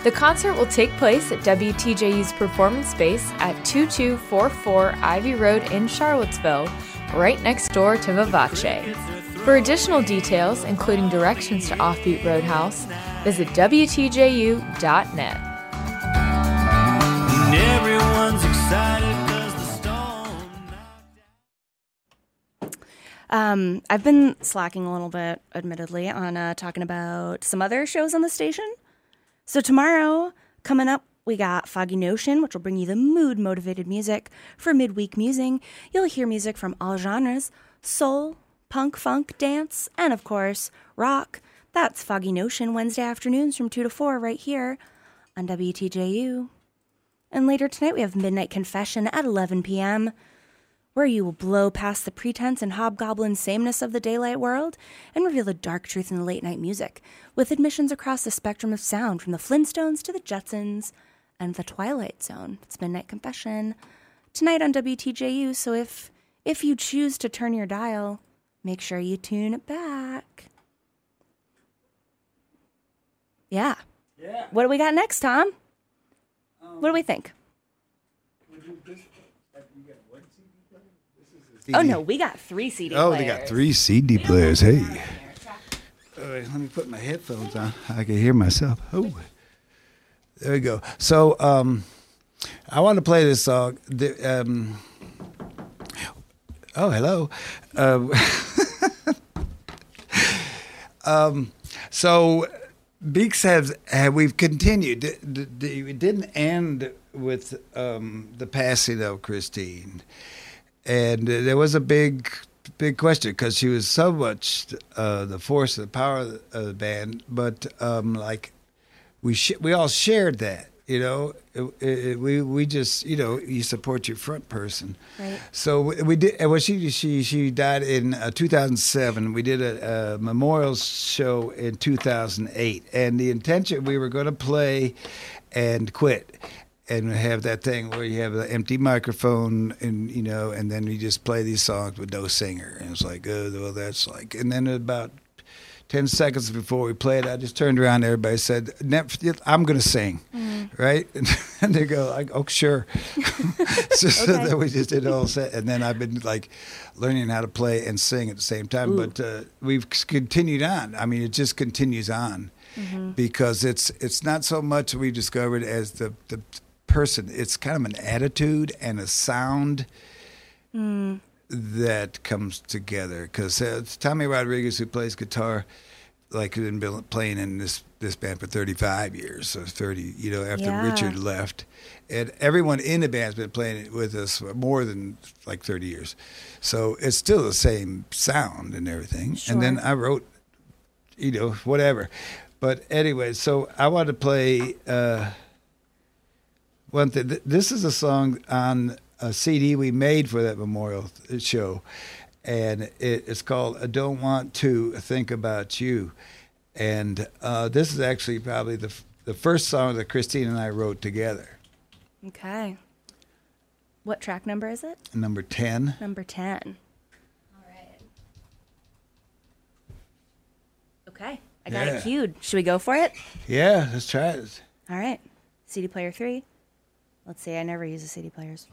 S4: The concert will take place at WTJU's performance space at 2244 Ivy Road in Charlottesville, right next door to Vivace. For additional details, including directions to Offbeat Roadhouse, visit WTJU.net.
S1: Um, I've been slacking a little bit, admittedly, on uh, talking about some other shows on the station. So tomorrow, coming up, we got Foggy Notion, which will bring you the mood motivated music for midweek musing. You'll hear music from all genres soul, punk, funk, dance, and of course, rock. That's Foggy Notion Wednesday afternoons from 2 to 4 right here on WTJU. And later tonight, we have Midnight Confession at 11 p.m., where you will blow past the pretense and hobgoblin sameness of the daylight world and reveal the dark truth in the late night music, with admissions across the spectrum of sound from the Flintstones to the Jetsons and the Twilight Zone. It's Midnight Confession tonight on WTJU, so if if you choose to turn your dial, make sure you tune it back. Yeah.
S2: Yeah.
S1: What do we got next, Tom? what do we think? Oh no, we got three CD
S2: Oh,
S1: players.
S2: they got three CD players. Hey. All right, let me put my headphones on. I can hear myself. Oh, there we go. So, um, I want to play this song. The, um, oh, hello. Um, (laughs) um, so, Beex has have we've continued. It didn't end with um, the passing of Christine, and there was a big, big question because she was so much uh, the force, the power of the, of the band. But um, like we sh- we all shared that, you know. It, it, we we just you know you support your front person.
S1: Right.
S2: So we, we did. Well, she she she died in uh, 2007. We did a, a memorial show in 2008, and the intention we were going to play and quit. And have that thing where you have the empty microphone, and you know, and then you just play these songs with no singer, and it's like, oh, well, that's like. And then about 10 seconds before we played, I just turned around. and Everybody said, I'm going to sing. Right? (laughs) And they go, like, oh, sure. (laughs) (laughs) so so then we just did a whole set. And then I've been like learning how to play and sing at the same time.
S1: Ooh.
S2: But uh, we've continued on. I mean, it just continues on because it's it's not so much we discovered as the, the person, it's kind of an attitude and a sound that comes together. Because uh, Tommy Rodriguez who plays guitar like had been playing in this this band for 35 years so 30 you know after
S1: Yeah.
S2: Richard left. And everyone in the band's been playing it with us for more than like 30 years. So it's still the same sound and everything. And then I wrote you know whatever. But anyway so I wanted to play uh one thing. th- This is a song on a CD we made for that memorial th- show, and it, it's called "I Don't Want to Think About You," and uh, this is actually probably the f- the first song that Christine and I wrote together.
S1: Okay. What track number is it?
S2: Number ten.
S1: Number 10. All right. Okay. I got
S2: Yeah.
S1: it queued. Should we go for it?
S2: Yeah, let's try it.
S1: All right. CD player 3. Let's see. I never use the CD players.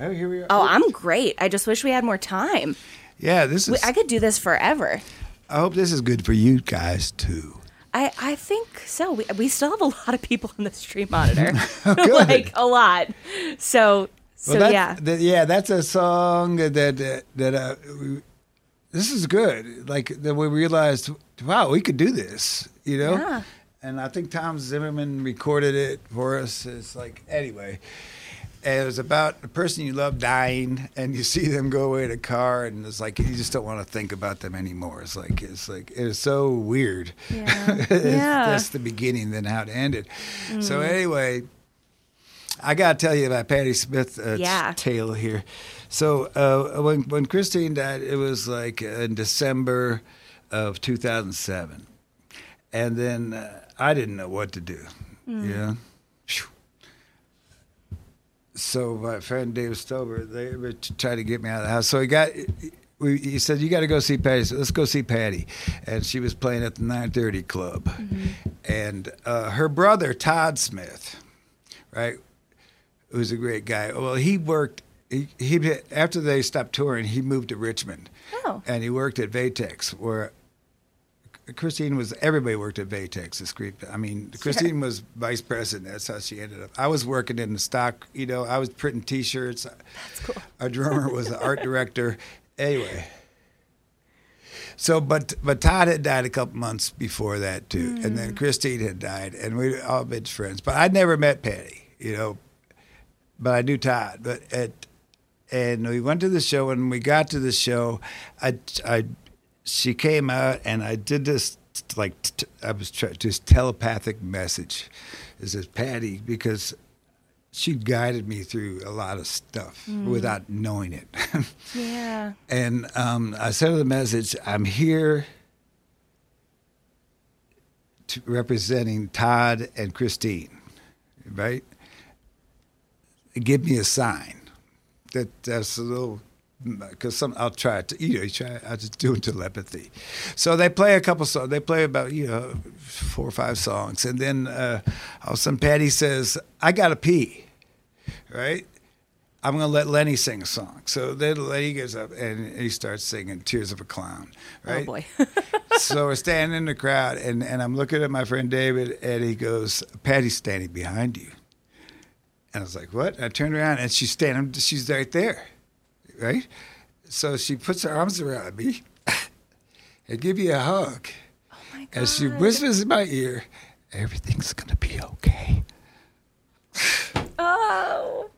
S2: Oh, here we are.
S1: Oh, I'm great. I just wish we had more time.
S2: yeah, this is.
S1: I could do this forever.
S2: I hope this is good for you guys too.
S1: I, I think so. We, we still have a (laughs) lot of people on the stream monitor. (laughs)
S2: Oh, (laughs)
S1: like a lot. So so
S2: Well, that-
S1: yeah.
S2: that- yeah, that's a song that that, that uh, we, this is good. Like that we realized, wow, we could do this. You know.
S1: Yeah.
S2: And I think Tom Zimmerman recorded it for us. It's like anyway. And it was about a person you love dying, and you see them go away in a car, and it's like you just don't want to think about them anymore. It's like it's like it is so weird.
S1: Yeah. (laughs)
S2: It's-
S1: Yeah.
S2: That's the beginning, then how it ended. So
S1: Mm.
S2: anyway, I got to tell you about Patti Smith uh,
S1: Yeah.
S2: tale here. So uh, when when Christine died, it was like in December of 2007, and then uh, I didn't know what to do.
S11: Mm.
S2: Yeah. So my friend Dave Stover, they were trying to get me out of the house. So he got. We, he said, "You got to go see Patti." So let's go see Patti, and she was playing at the 9:30 Club, and uh, her brother Todd Smith, right, who's a great guy. Well, he worked. He, he after they stopped touring, he moved to Richmond,
S1: Oh.
S2: and he worked at Vatex, where Christine was. Everybody worked at Vatex. This creep. I mean, Christine was vice president. That's how she ended up. I was working in the stock. You know, I was printing T-shirts. That's
S1: cool.
S2: Our drummer was the art director. Anyway. So, but but Todd had died a couple months before that too, and then mm. Christine had died, and we all been friends. But I'd never met Patti, you know, but I knew Todd. But at and we went to the show, and we got to the show, I I she came out, and I did this like t- I was trying this telepathic message. This is Patti because she guided me through a lot of stuff
S1: Mm.
S2: without knowing it. (laughs)
S1: Yeah.
S2: And um, I sent her the message I'm here to representing Todd and Christine, right? Give me a sign. That That's a little. Because some, I'll try to, you know, you try. I just doing telepathy. So they play a couple songs. They play about you know four or five songs, and then uh, all of a sudden Patti says, "I gotta pee," right? I'm going to let Lenny sing a song. So then Lenny gets up and he starts singing Tears of a Clown, right?
S1: Oh boy. (laughs)
S2: so we're standing in the crowd and, and I'm looking at my friend David and he goes, Patti's standing behind you. And I was like, what? And I turned around and she's standing, she's right there, right? So she puts her arms around me (laughs) and give me a hug. Oh my God. And she whispers in my ear, everything's going to be okay. (laughs)
S1: Oh.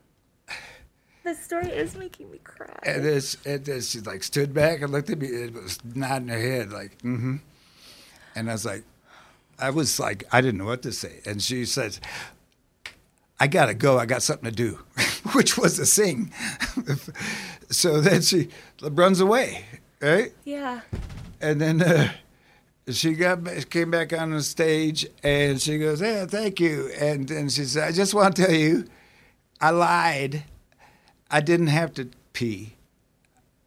S1: The story is making me cry.
S2: And then, and then she like stood back and looked at me and was nodding her head like, mm-hmm. And I was like, I was like, I didn't know what to say. And she said, I gotta go. I got something to do, (laughs) which was to sing. so then she runs away, right?
S1: Yeah.
S2: And then uh, she got came back on the stage and she goes, "Yeah, thank you." And then she said, "I just want to tell you, I lied. I didn't have to pee.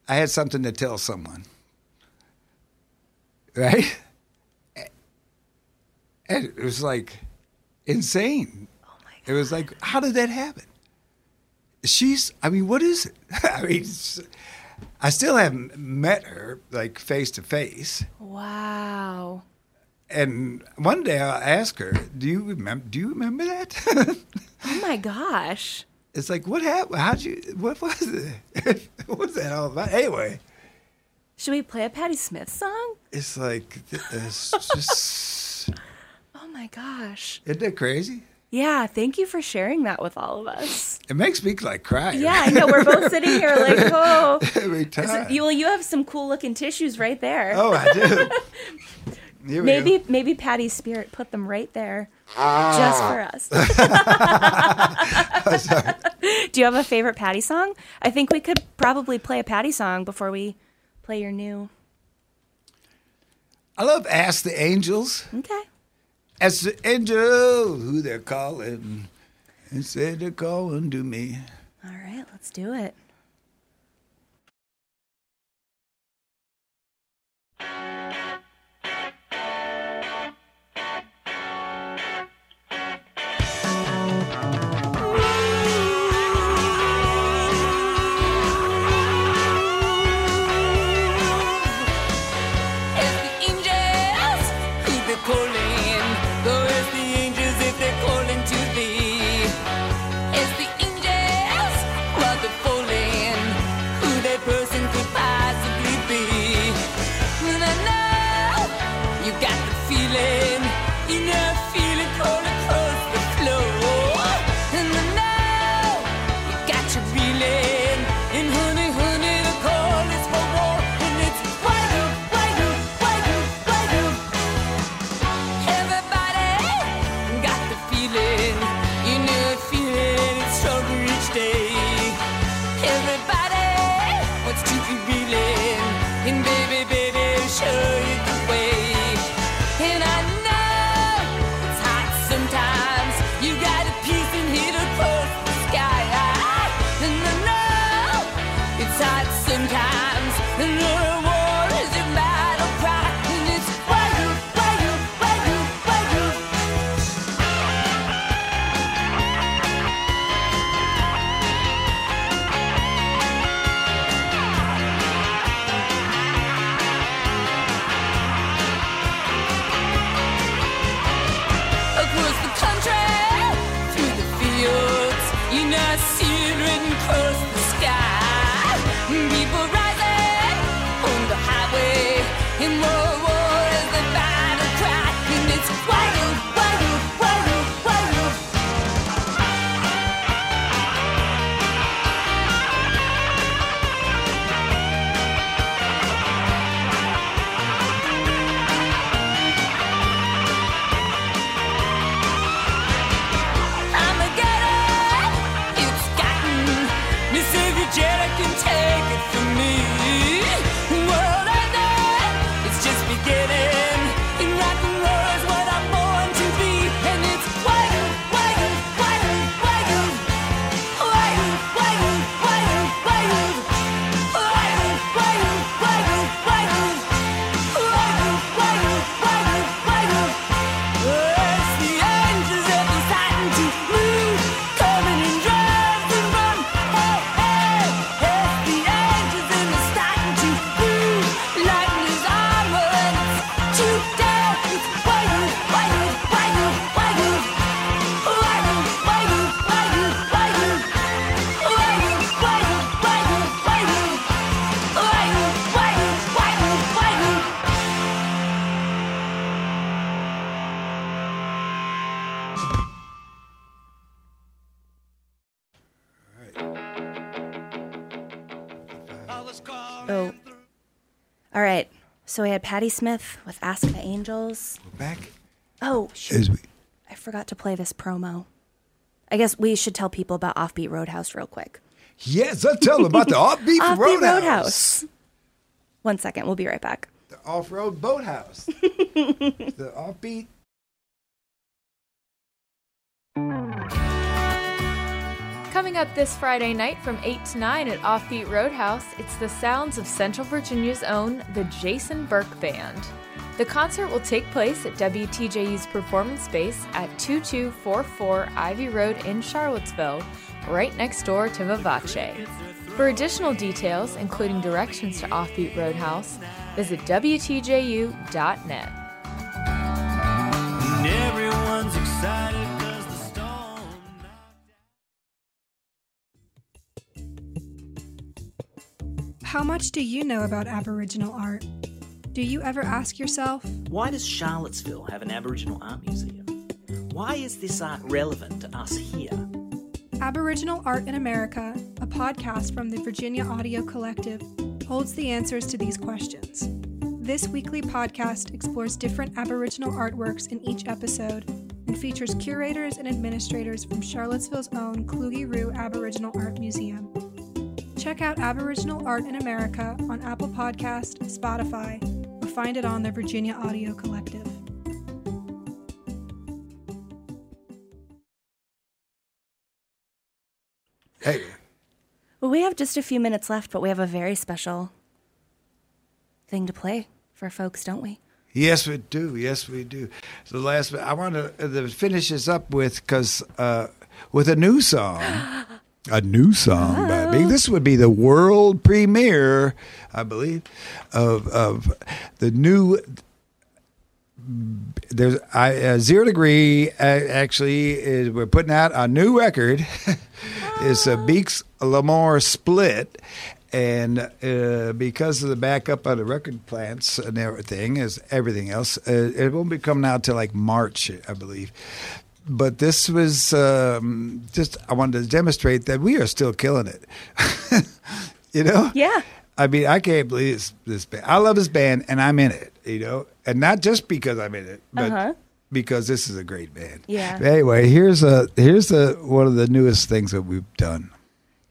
S2: I had something to tell someone." Right? And it was like insane. It was like, how did that happen? She's, I mean, what is it? (laughs) I mean, I still haven't met her like face to face.
S1: Wow.
S2: And one day I'll ask her, "Do you remember? Do you remember that?" (laughs)
S1: Oh my gosh.
S2: it's like, what happened? How'd you? What was it? (laughs) what was that all about? Anyway,
S1: Should we play a Patti Smith song?
S2: it's like it's just.
S1: Oh my gosh.
S2: Isn't that crazy?
S1: Yeah, thank you for sharing that with all of us.
S2: It makes me like cry.
S1: Yeah, I know. We're both sitting here like, (laughs) oh.
S2: Every
S1: So-
S2: time.
S1: you, well, you have some cool looking tissues right there.
S2: Oh, I do. (laughs) Here we
S1: maybe
S2: go.
S1: maybe Patti's spirit put them right there
S2: Ah.
S1: just for us. (laughs) Do you have a favorite Patti song? I think we could probably play a Patti song before we play your new.
S2: I love Ask the Angels.
S1: Okay.
S2: Ask the angel who they're calling, and say they're calling to me.
S1: All right, let's do it. So we had Patti Smith with Ask the Angels.
S2: We're back.
S1: Oh, shoot.
S2: We,
S1: I forgot to play this promo. I guess we should tell people about Offbeat Roadhouse real quick.
S2: yes, let's tell them about the (laughs) Offbeat,
S1: Offbeat
S2: Roadhouse.
S1: Roadhouse. One second. We'll be right back.
S2: The off-road boathouse. (laughs) the Offbeat.
S4: Coming up this Friday night from 8 to 9 at Offbeat Roadhouse, it's the sounds of Central Virginia's own, the Jason Burke Band. The concert will take place at WTJU's performance space at 2244 Ivy Road in Charlottesville, right next door to Vivace. For additional details, including directions to Offbeat Roadhouse, visit WTJU.net.
S11: How much do you know about Aboriginal art? Do you ever ask yourself,
S12: Why does Charlottesville have an Aboriginal art museum? Why is this art relevant to us here?
S11: Aboriginal Art in America, a podcast from the Virginia Audio Collective, holds the answers to these questions. This weekly podcast explores different Aboriginal artworks in each episode and features curators and administrators from Charlottesville's own Kluge-Ruhe Aboriginal Art Museum. Check out Aboriginal Art in America on Apple Podcast, Spotify, or find it on the Virginia Audio Collective.
S2: Hey,
S1: Well, we have just a few minutes left, but we have a very special thing to play for folks, don't we?
S2: Yes, we do. Yes, we do. The last, I want to uh, finish this up with because uh, with a new song, (gasps) (gasps) a new song by Big. This would be the world premiere, I believe, of of the new. There's I, uh, zero degree. Uh, actually, is we're putting out a new record. (laughs) it's a Beex Lamore split, and uh, because of the backup of the record plants and everything, is everything else, uh, it won't be coming out till like March, I believe. But this was um, just I wanted to demonstrate that we are still killing it. (laughs) you know?
S1: Yeah.
S2: I mean, I can't believe this, this band. I love this band, and I'm in it. You know, and not just because I'm in it, but
S1: Uh-huh.
S2: because this is a great band.
S1: Yeah.
S2: But anyway, here's a here's the one of the newest things that we've done.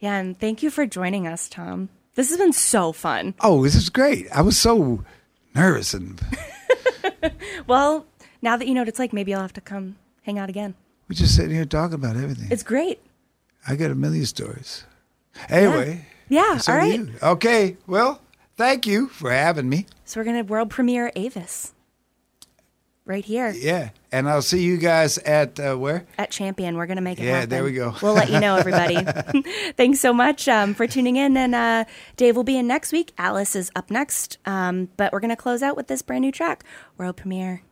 S1: Yeah, and thank you for joining us, Tom. This has been so fun.
S2: Oh, this is great. I was so nervous and (laughs)
S1: Well, now that you know what it's like, maybe I'll have to come hang out again.
S2: we're just sitting here talking about everything.
S1: It's great.
S2: I got a million stories. Anyway,
S1: Yeah,
S2: so
S1: all right.
S2: Okay, well, thank you for having me.
S1: So we're going to world premiere Avis right here
S2: Yeah, and I'll see you guys at uh, where?
S1: at Champion. We're going to make it
S2: Yeah,
S1: happen.
S2: there we go.
S1: We'll let you know, everybody. (laughs) (laughs) Thanks so much um, for tuning in. And uh, Dave will be in next week. Alice is up next. Um, but we're going to close out with this brand new track, world premiere.